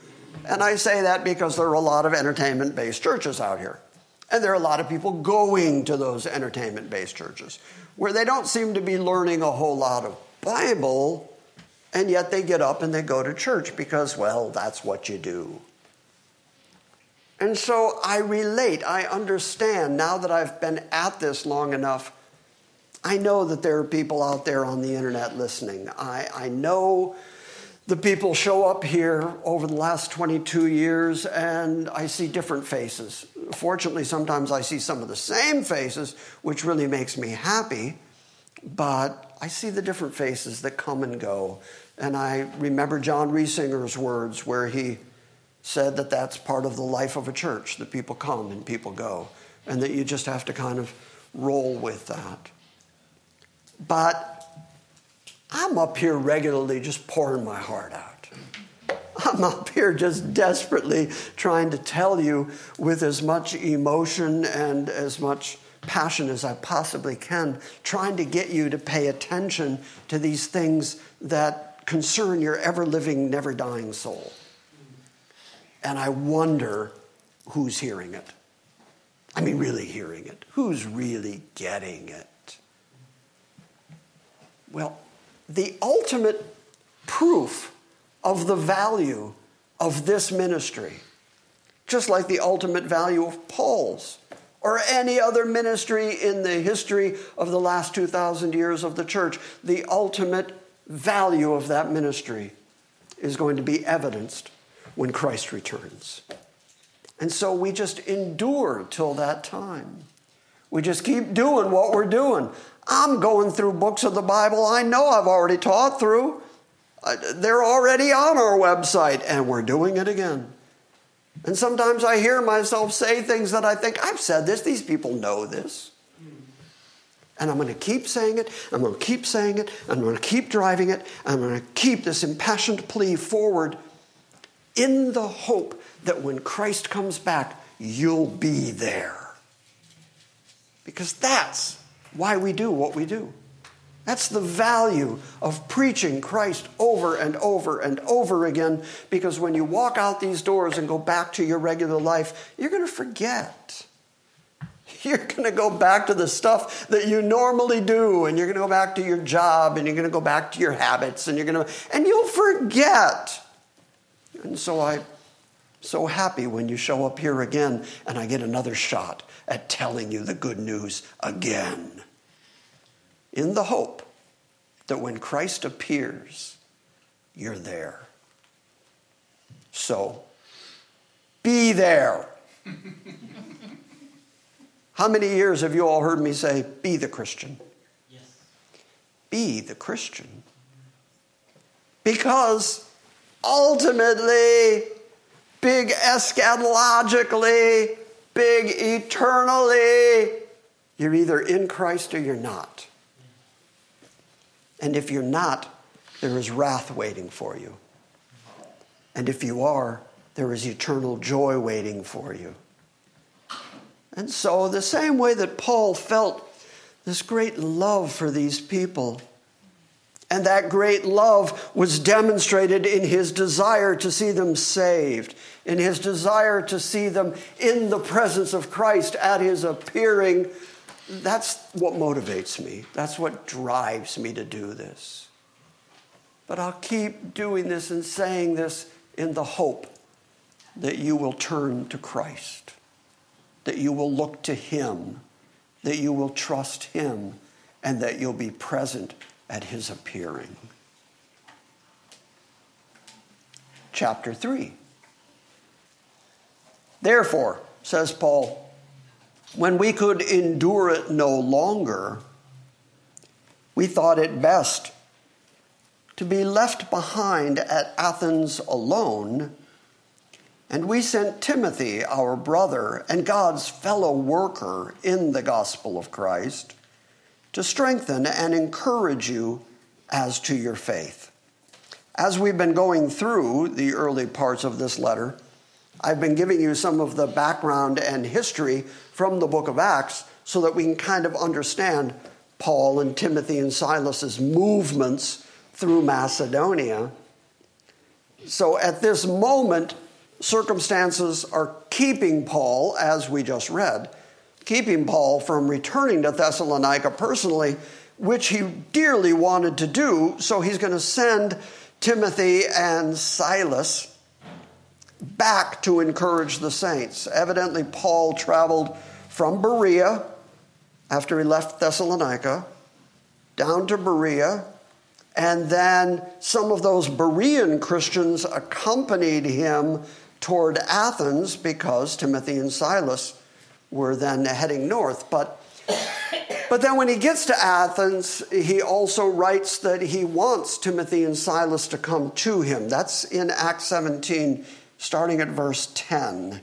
And I say that because there are a lot of entertainment based churches out here. And there are a lot of people going to those entertainment based churches where they don't seem to be learning a whole lot of Bible and yet they get up and they go to church because, well, that's what you do. And so I relate, I understand now that I've been at this long enough. I know that there are people out there on the internet listening. I, I know the people show up here over the last 22 years and I see different faces. Fortunately, sometimes I see some of the same faces, which really makes me happy, but I see the different faces that come and go. And I remember John Reisinger's words where he said that that's part of the life of a church, that people come and people go, and that you just have to kind of roll with that. But I'm up here regularly just pouring my heart out. I'm up here just desperately trying to tell you with as much emotion and as much passion as I possibly can, trying to get you to pay attention to these things that concern your ever living, never dying soul. And I wonder who's hearing it. I mean, really hearing it. Who's really getting it? Well, the ultimate proof of the value of this ministry, just like the ultimate value of Paul's or any other ministry in the history of the last 2,000 years of the church, the ultimate value of that ministry is going to be evidenced when Christ returns. And so we just endure till that time. We just keep doing what we're doing. I'm going through books of the Bible I know I've already taught through. Uh, they're already on our website, and we're doing it again. And sometimes I hear myself say things that I think, I've said this, these people know this. And I'm going to keep saying it, I'm going to keep saying it, I'm going to keep driving it, I'm going to keep this impassioned plea forward in the hope that when Christ comes back, you'll be there. Because that's why we do what we do. That's the value of preaching Christ over and over and over again because when you walk out these doors and go back to your regular life, you're going to forget. You're going to go back to the stuff that you normally do and you're going to go back to your job and you're going to go back to your habits and you're going to and you'll forget. And so I'm so happy when you show up here again and I get another shot at telling you the good news again in the hope that when Christ appears, you're there. So, be there. *laughs* How many years have you all heard me say, be the Christian? Yes. Be the Christian. Because ultimately, big eschatologically, big eternally, you're either in Christ or you're not. And if you're not, there is wrath waiting for you. And if you are, there is eternal joy waiting for you. And so, the same way that Paul felt this great love for these people, and that great love was demonstrated in his desire to see them saved, in his desire to see them in the presence of Christ at his appearing that's what motivates me. That's what drives me to do this. But I'll keep doing this and saying this in the hope that you will turn to Christ, that you will look to Him, that you will trust Him, and that you'll be present at His appearing. Chapter 3. Therefore, says Paul, when we could endure it no longer, we thought it best to be left behind at Athens alone. And we sent Timothy, our brother and God's fellow worker in the gospel of Christ, to strengthen and encourage you as to your faith. As we've been going through the early parts of this letter, I've been giving you some of the background and history from the book of Acts so that we can kind of understand Paul and Timothy and Silas's movements through Macedonia. So at this moment, circumstances are keeping Paul, as we just read, keeping Paul from returning to Thessalonica personally, which he dearly wanted to do. So he's going to send Timothy and Silas back to encourage the saints. Evidently, Paul traveled from Berea after he left Thessalonica down to Berea, and then some of those Berean Christians accompanied him toward Athens because Timothy and Silas were then heading north. But, but then when he gets to Athens, he also writes that he wants Timothy and Silas to come to him. That's in Acts 17 starting at verse 10.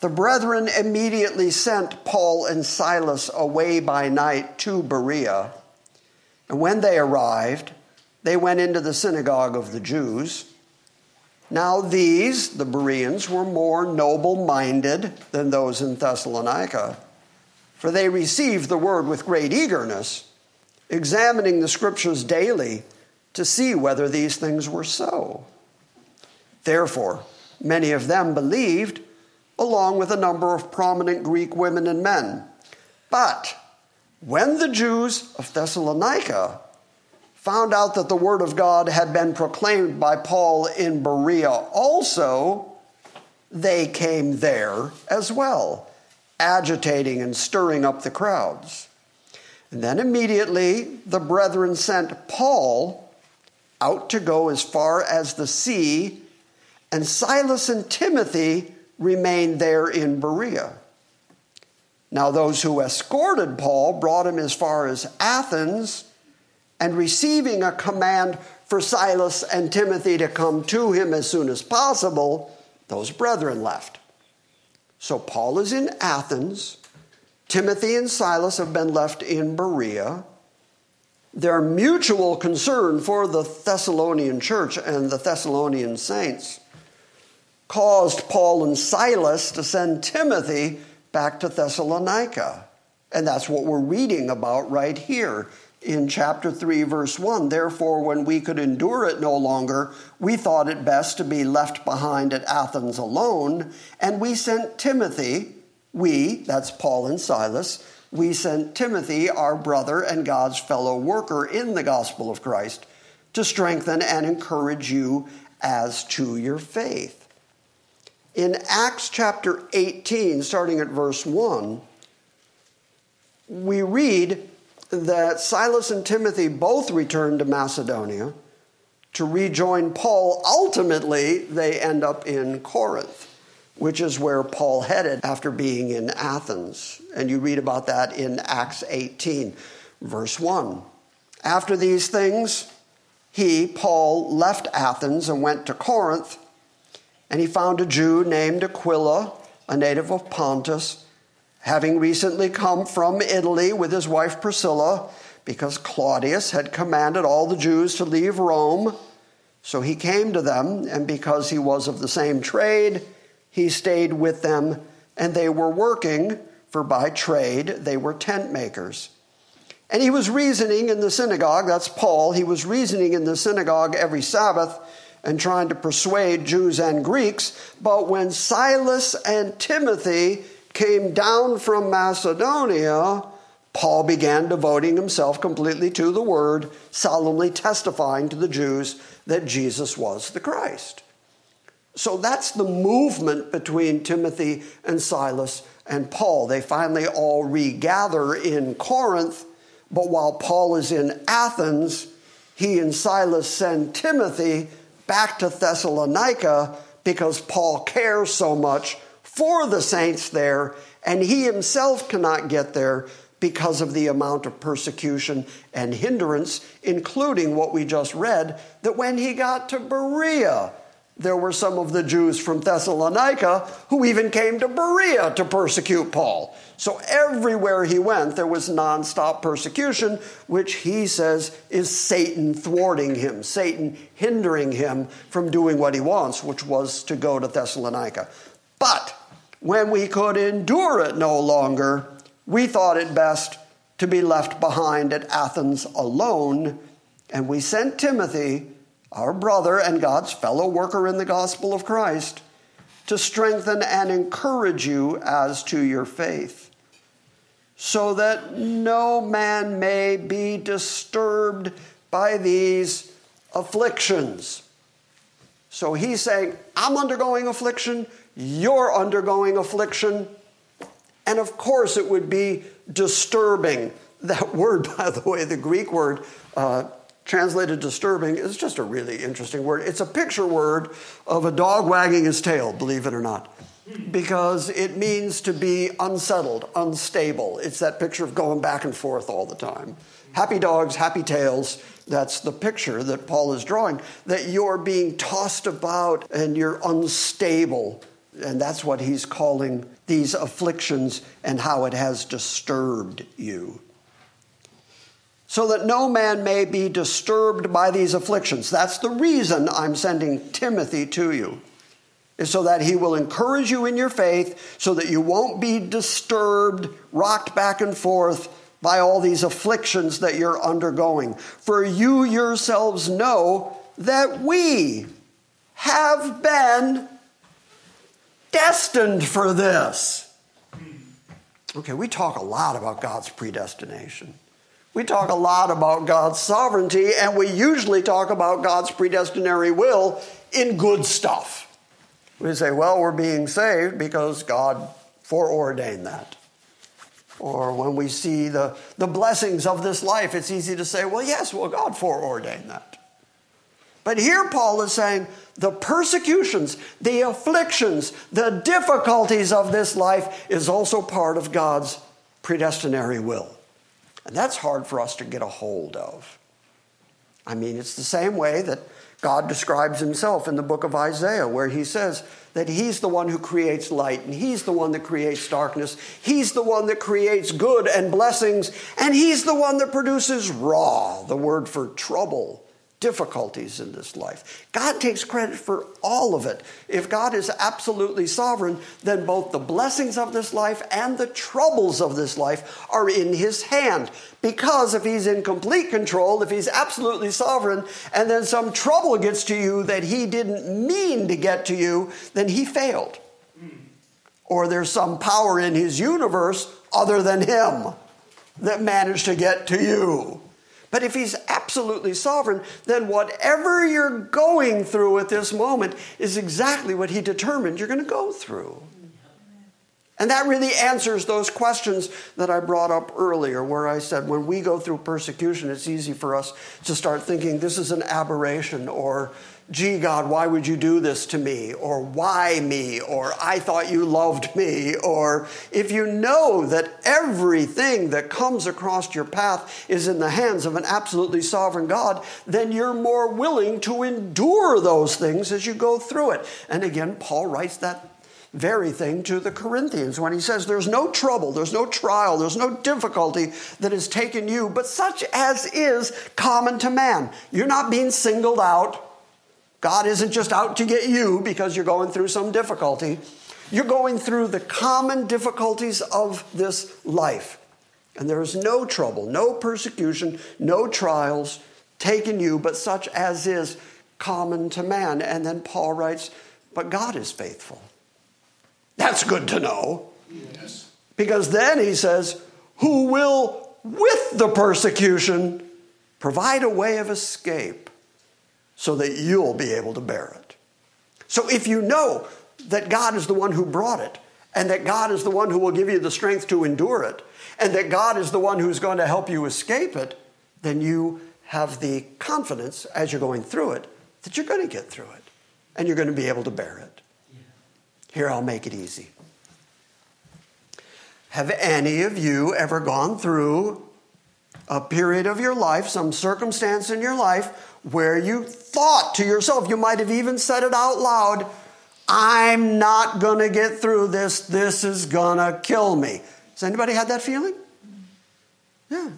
The brethren immediately sent Paul and Silas away by night to Berea. And when they arrived, they went into the synagogue of the Jews. Now, these, the Bereans, were more noble minded than those in Thessalonica, for they received the word with great eagerness, examining the scriptures daily to see whether these things were so. Therefore, many of them believed along with a number of prominent Greek women and men. But when the Jews of Thessalonica found out that the word of God had been proclaimed by Paul in Berea also, they came there as well, agitating and stirring up the crowds. And then immediately the brethren sent Paul out to go as far as the sea, and Silas and Timothy remained there in Berea. Now, those who escorted Paul brought him as far as Athens, and receiving a command for Silas and Timothy to come to him as soon as possible, those brethren left. So Paul is in Athens. Timothy and Silas have been left in Berea. Their mutual concern for the Thessalonian church and the Thessalonian saints caused Paul and Silas to send Timothy back to Thessalonica. And that's what we're reading about right here in chapter 3, verse 1. Therefore, when we could endure it no longer, we thought it best to be left behind at Athens alone, and we sent Timothy, we, that's Paul and Silas, we sent Timothy, our brother and God's fellow worker in the gospel of Christ, to strengthen and encourage you as to your faith in Acts chapter 18, starting at verse 1, we read that Silas and Timothy both returned to Macedonia to rejoin Paul. Ultimately, they end up in Corinth, which is where Paul headed after being in Athens. And you read about that in Acts 18, verse 1. After these things, he, Paul, left Athens and went to Corinth and he found a Jew named Aquila, a native of Pontus, having recently come from Italy with his wife Priscilla, because Claudius had commanded all the Jews to leave Rome. So he came to them, and because he was of the same trade, he stayed with them, and they were working, for by trade they were tent makers. And he was reasoning in the synagogue, that's Paul, he was reasoning in the synagogue every Sabbath and trying to persuade Jews and Greeks. But when Silas and Timothy came down from Macedonia, Paul began devoting himself completely to the word, solemnly testifying to the Jews that Jesus was the Christ. So that's the movement between Timothy and Silas and Paul. They finally all regather in Corinth, but while Paul is in Athens, he and Silas send Timothy back to Thessalonica because Paul cares so much for the saints there, and he himself cannot get there because of the amount of persecution and hindrance, including what we just read, that when he got to Berea, there were some of the Jews from Thessalonica who even came to Berea to persecute Paul. So everywhere he went, there was nonstop persecution, which he says is Satan thwarting him, Satan hindering him from doing what he wants, which was to go to Thessalonica. But when we could endure it no longer, we thought it best to be left behind at Athens alone, and we sent Timothy our brother and God's fellow worker in the gospel of Christ, to strengthen and encourage you as to your faith, so that no man may be disturbed by these afflictions. So he's saying, I'm undergoing affliction, you're undergoing affliction. And of course, it would be disturbing. That word, *laughs* by the way, the Greek word, uh, translated disturbing is just a really interesting word. It's a picture word of a dog wagging his tail, believe it or not, because it means to be unsettled, unstable. It's that picture of going back and forth all the time. Happy dogs, happy tails. That's the picture that Paul is drawing, that you're being tossed about and you're unstable. And that's what he's calling these afflictions and how it has disturbed you. So that no man may be disturbed by these afflictions. That's the reason I'm sending Timothy to you, is so that he will encourage you in your faith, so that you won't be disturbed, rocked back and forth by all these afflictions that you're undergoing. For you yourselves know that we have been destined for this. Okay, we talk a lot about God's predestination. We talk a lot about God's sovereignty, and we usually talk about God's predestinary will in good stuff. We say, well, we're being saved because God foreordained that. Or when we see the, the blessings of this life, it's easy to say, well, yes, well, God foreordained that. But here Paul is saying the persecutions, the afflictions, the difficulties of this life is also part of God's predestinary will. And that's hard for us to get a hold of. I mean, it's the same way that God describes himself in the book of Isaiah, where he says that he's the one who creates light and he's the one that creates darkness. He's the one that creates good and blessings, and he's the one that produces ra, the word for trouble difficulties in this life. God takes credit for all of it. If God is absolutely sovereign, then both the blessings of this life and the troubles of this life are in His hand. Because if He's in complete control, if He's absolutely sovereign, and then some trouble gets to you that He didn't mean to get to you, then He failed. Or there's some power in His universe other than Him that managed to get to you. But if he's absolutely sovereign, then whatever you're going through at this moment is exactly what he determined you're going to go through. And that really answers those questions that I brought up earlier, where I said when we go through persecution, it's easy for us to start thinking this is an aberration or gee, God, why would you do this to me? Or why me? Or I thought you loved me. Or if you know that everything that comes across your path is in the hands of an absolutely sovereign God, then you're more willing to endure those things as you go through it. And again, Paul writes that very thing to the Corinthians when he says, There's no trouble, there's no trial, there's no difficulty that has taken you, but such as is common to man. You're not being singled out God isn't just out to get you because you're going through some difficulty. You're going through the common difficulties of this life. And there is no trouble, no persecution, no trials taken you, but such as is common to man. And then Paul writes, But God is faithful. That's good to know. Yes. Because then he says, Who will, with the persecution, provide a way of escape so that you'll be able to bear it. So if you know that God is the one who brought it, and that God is the one who will give you the strength to endure it, and that God is the one who's going to help you escape it, then you have the confidence as you're going through it that you're going to get through it and you're going to be able to bear it. Here, I'll make it easy. Have any of you ever gone through a period of your life, some circumstance in your life, where you thought to yourself, you might have even said it out loud, I'm not going to get through this. This is going to kill me. Has anybody had that feeling? Yeah.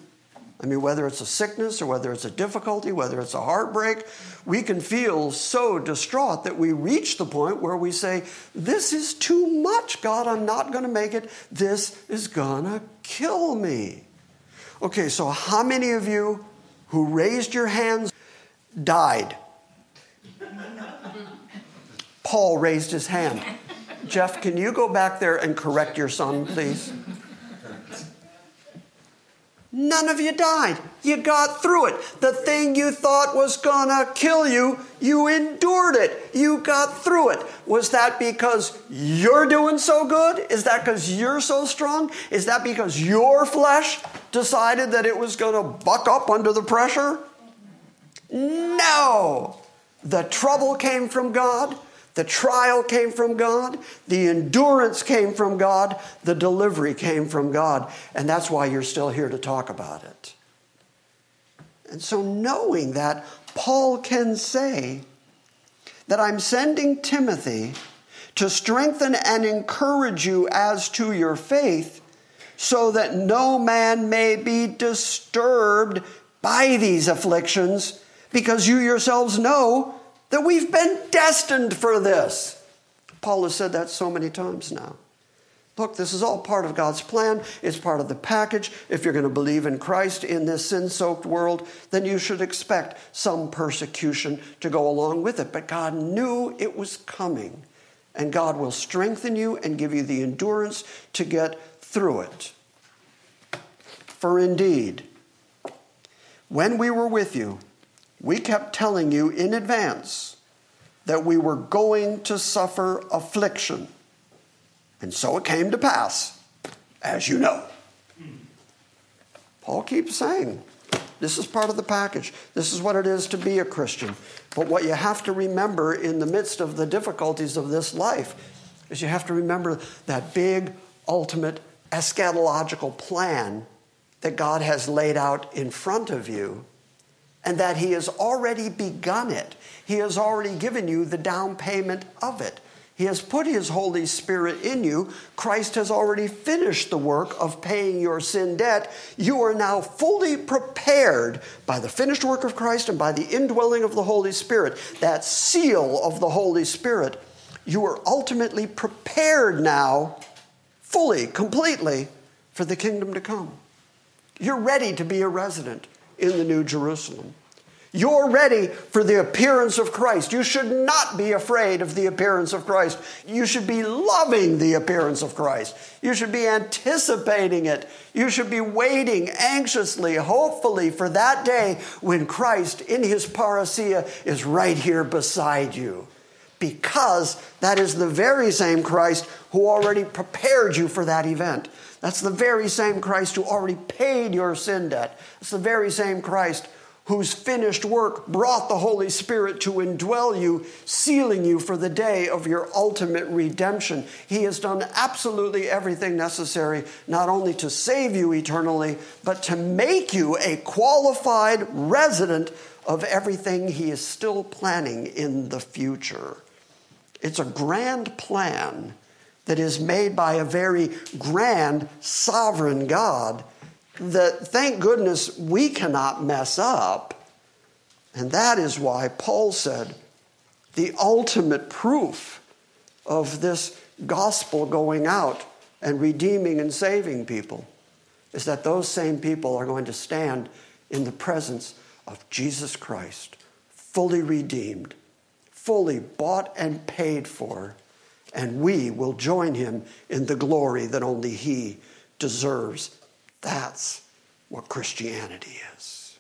I mean, whether it's a sickness or whether it's a difficulty, whether it's a heartbreak, we can feel so distraught that we reach the point where we say, This is too much, God. I'm not going to make it. This is going to kill me. Okay, so how many of you who raised your hands died. Paul raised his hand. Jeff, can you go back there and correct your son, please? None of you died. You got through it. The thing you thought was gonna kill you, you endured it. You got through it. Was that because you're doing so good? Is that because you're so strong? Is that because your flesh decided that it was gonna buck up under the pressure? No. The trouble came from God. The trial came from God. The endurance came from God. The delivery came from God. And that's why you're still here to talk about it. And so, knowing that, Paul can say that I'm sending Timothy to strengthen and encourage you as to your faith, so that no man may be disturbed by these afflictions, because you yourselves know that we've been destined for this. Paul has said that so many times now. Look, this is all part of God's plan. It's part of the package. If you're going to believe in Christ in this sin soaked world, then you should expect some persecution to go along with it. But God knew it was coming, and God will strengthen you and give you the endurance to get through it. For indeed, when we were with you, we kept telling you in advance that we were going to suffer affliction. And so it came to pass, as you know. Paul keeps saying, this is part of the package. This is what it is to be a Christian. But what you have to remember in the midst of the difficulties of this life is you have to remember that big, ultimate, eschatological plan that God has laid out in front of you and that He has already begun it. He has already given you the down payment of it. He has put His Holy Spirit in you. Christ has already finished the work of paying your sin debt. You are now fully prepared by the finished work of Christ and by the indwelling of the Holy Spirit, that seal of the Holy Spirit. You are ultimately prepared now, fully, completely, for the kingdom to come. You're ready to be a resident in the New Jerusalem. You're ready for the appearance of Christ. You should not be afraid of the appearance of Christ. You should be loving the appearance of Christ. You should be anticipating it. You should be waiting anxiously, hopefully, for that day when Christ in his parousia is right here beside you. Because that is the very same Christ who already prepared you for that event. That's the very same Christ who already paid your sin debt. It's the very same Christ whose finished work brought the Holy Spirit to indwell you, sealing you for the day of your ultimate redemption. He has done absolutely everything necessary, not only to save you eternally, but to make you a qualified resident of everything He is still planning in the future. It's a grand plan that is made by a very grand, sovereign God that thank goodness we cannot mess up. And that is why Paul said the ultimate proof of this gospel going out and redeeming and saving people is that those same people are going to stand in the presence of Jesus Christ, fully redeemed, fully bought and paid for, and we will join him in the glory that only he deserves that's what Christianity is.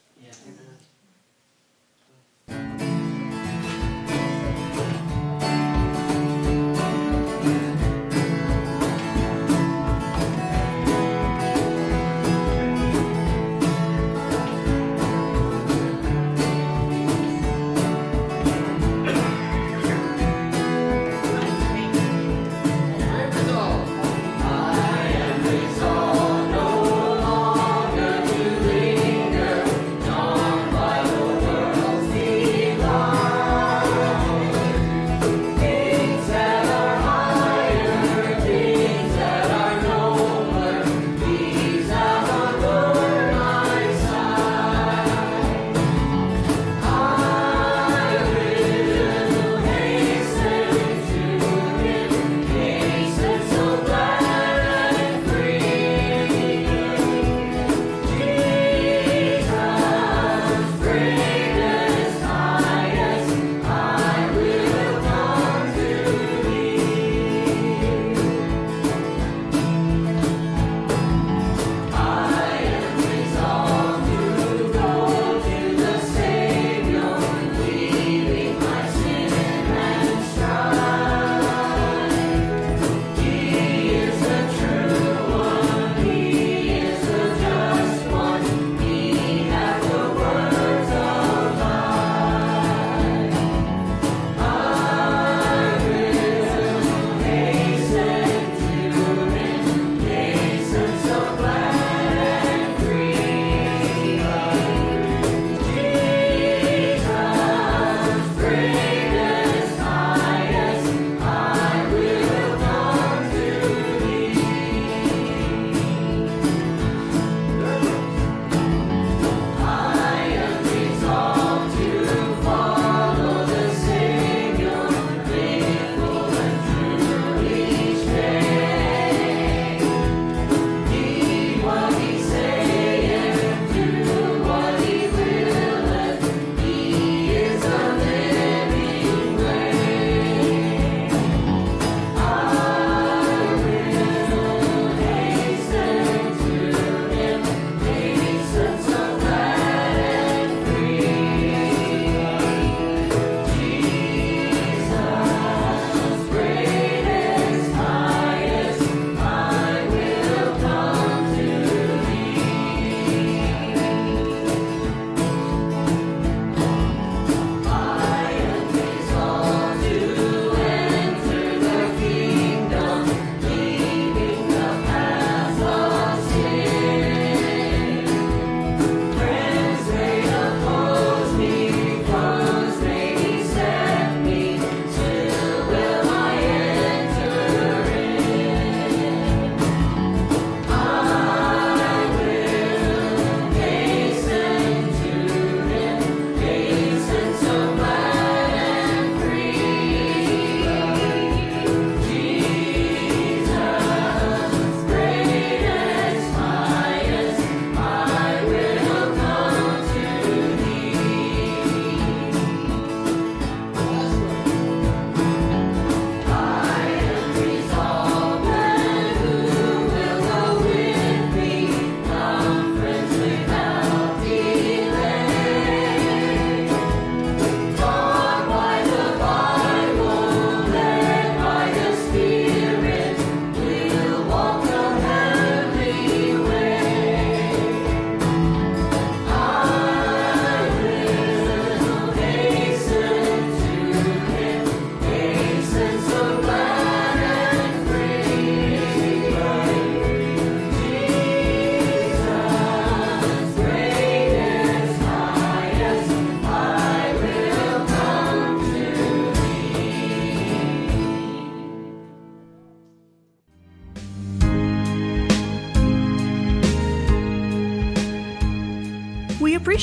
Yeah.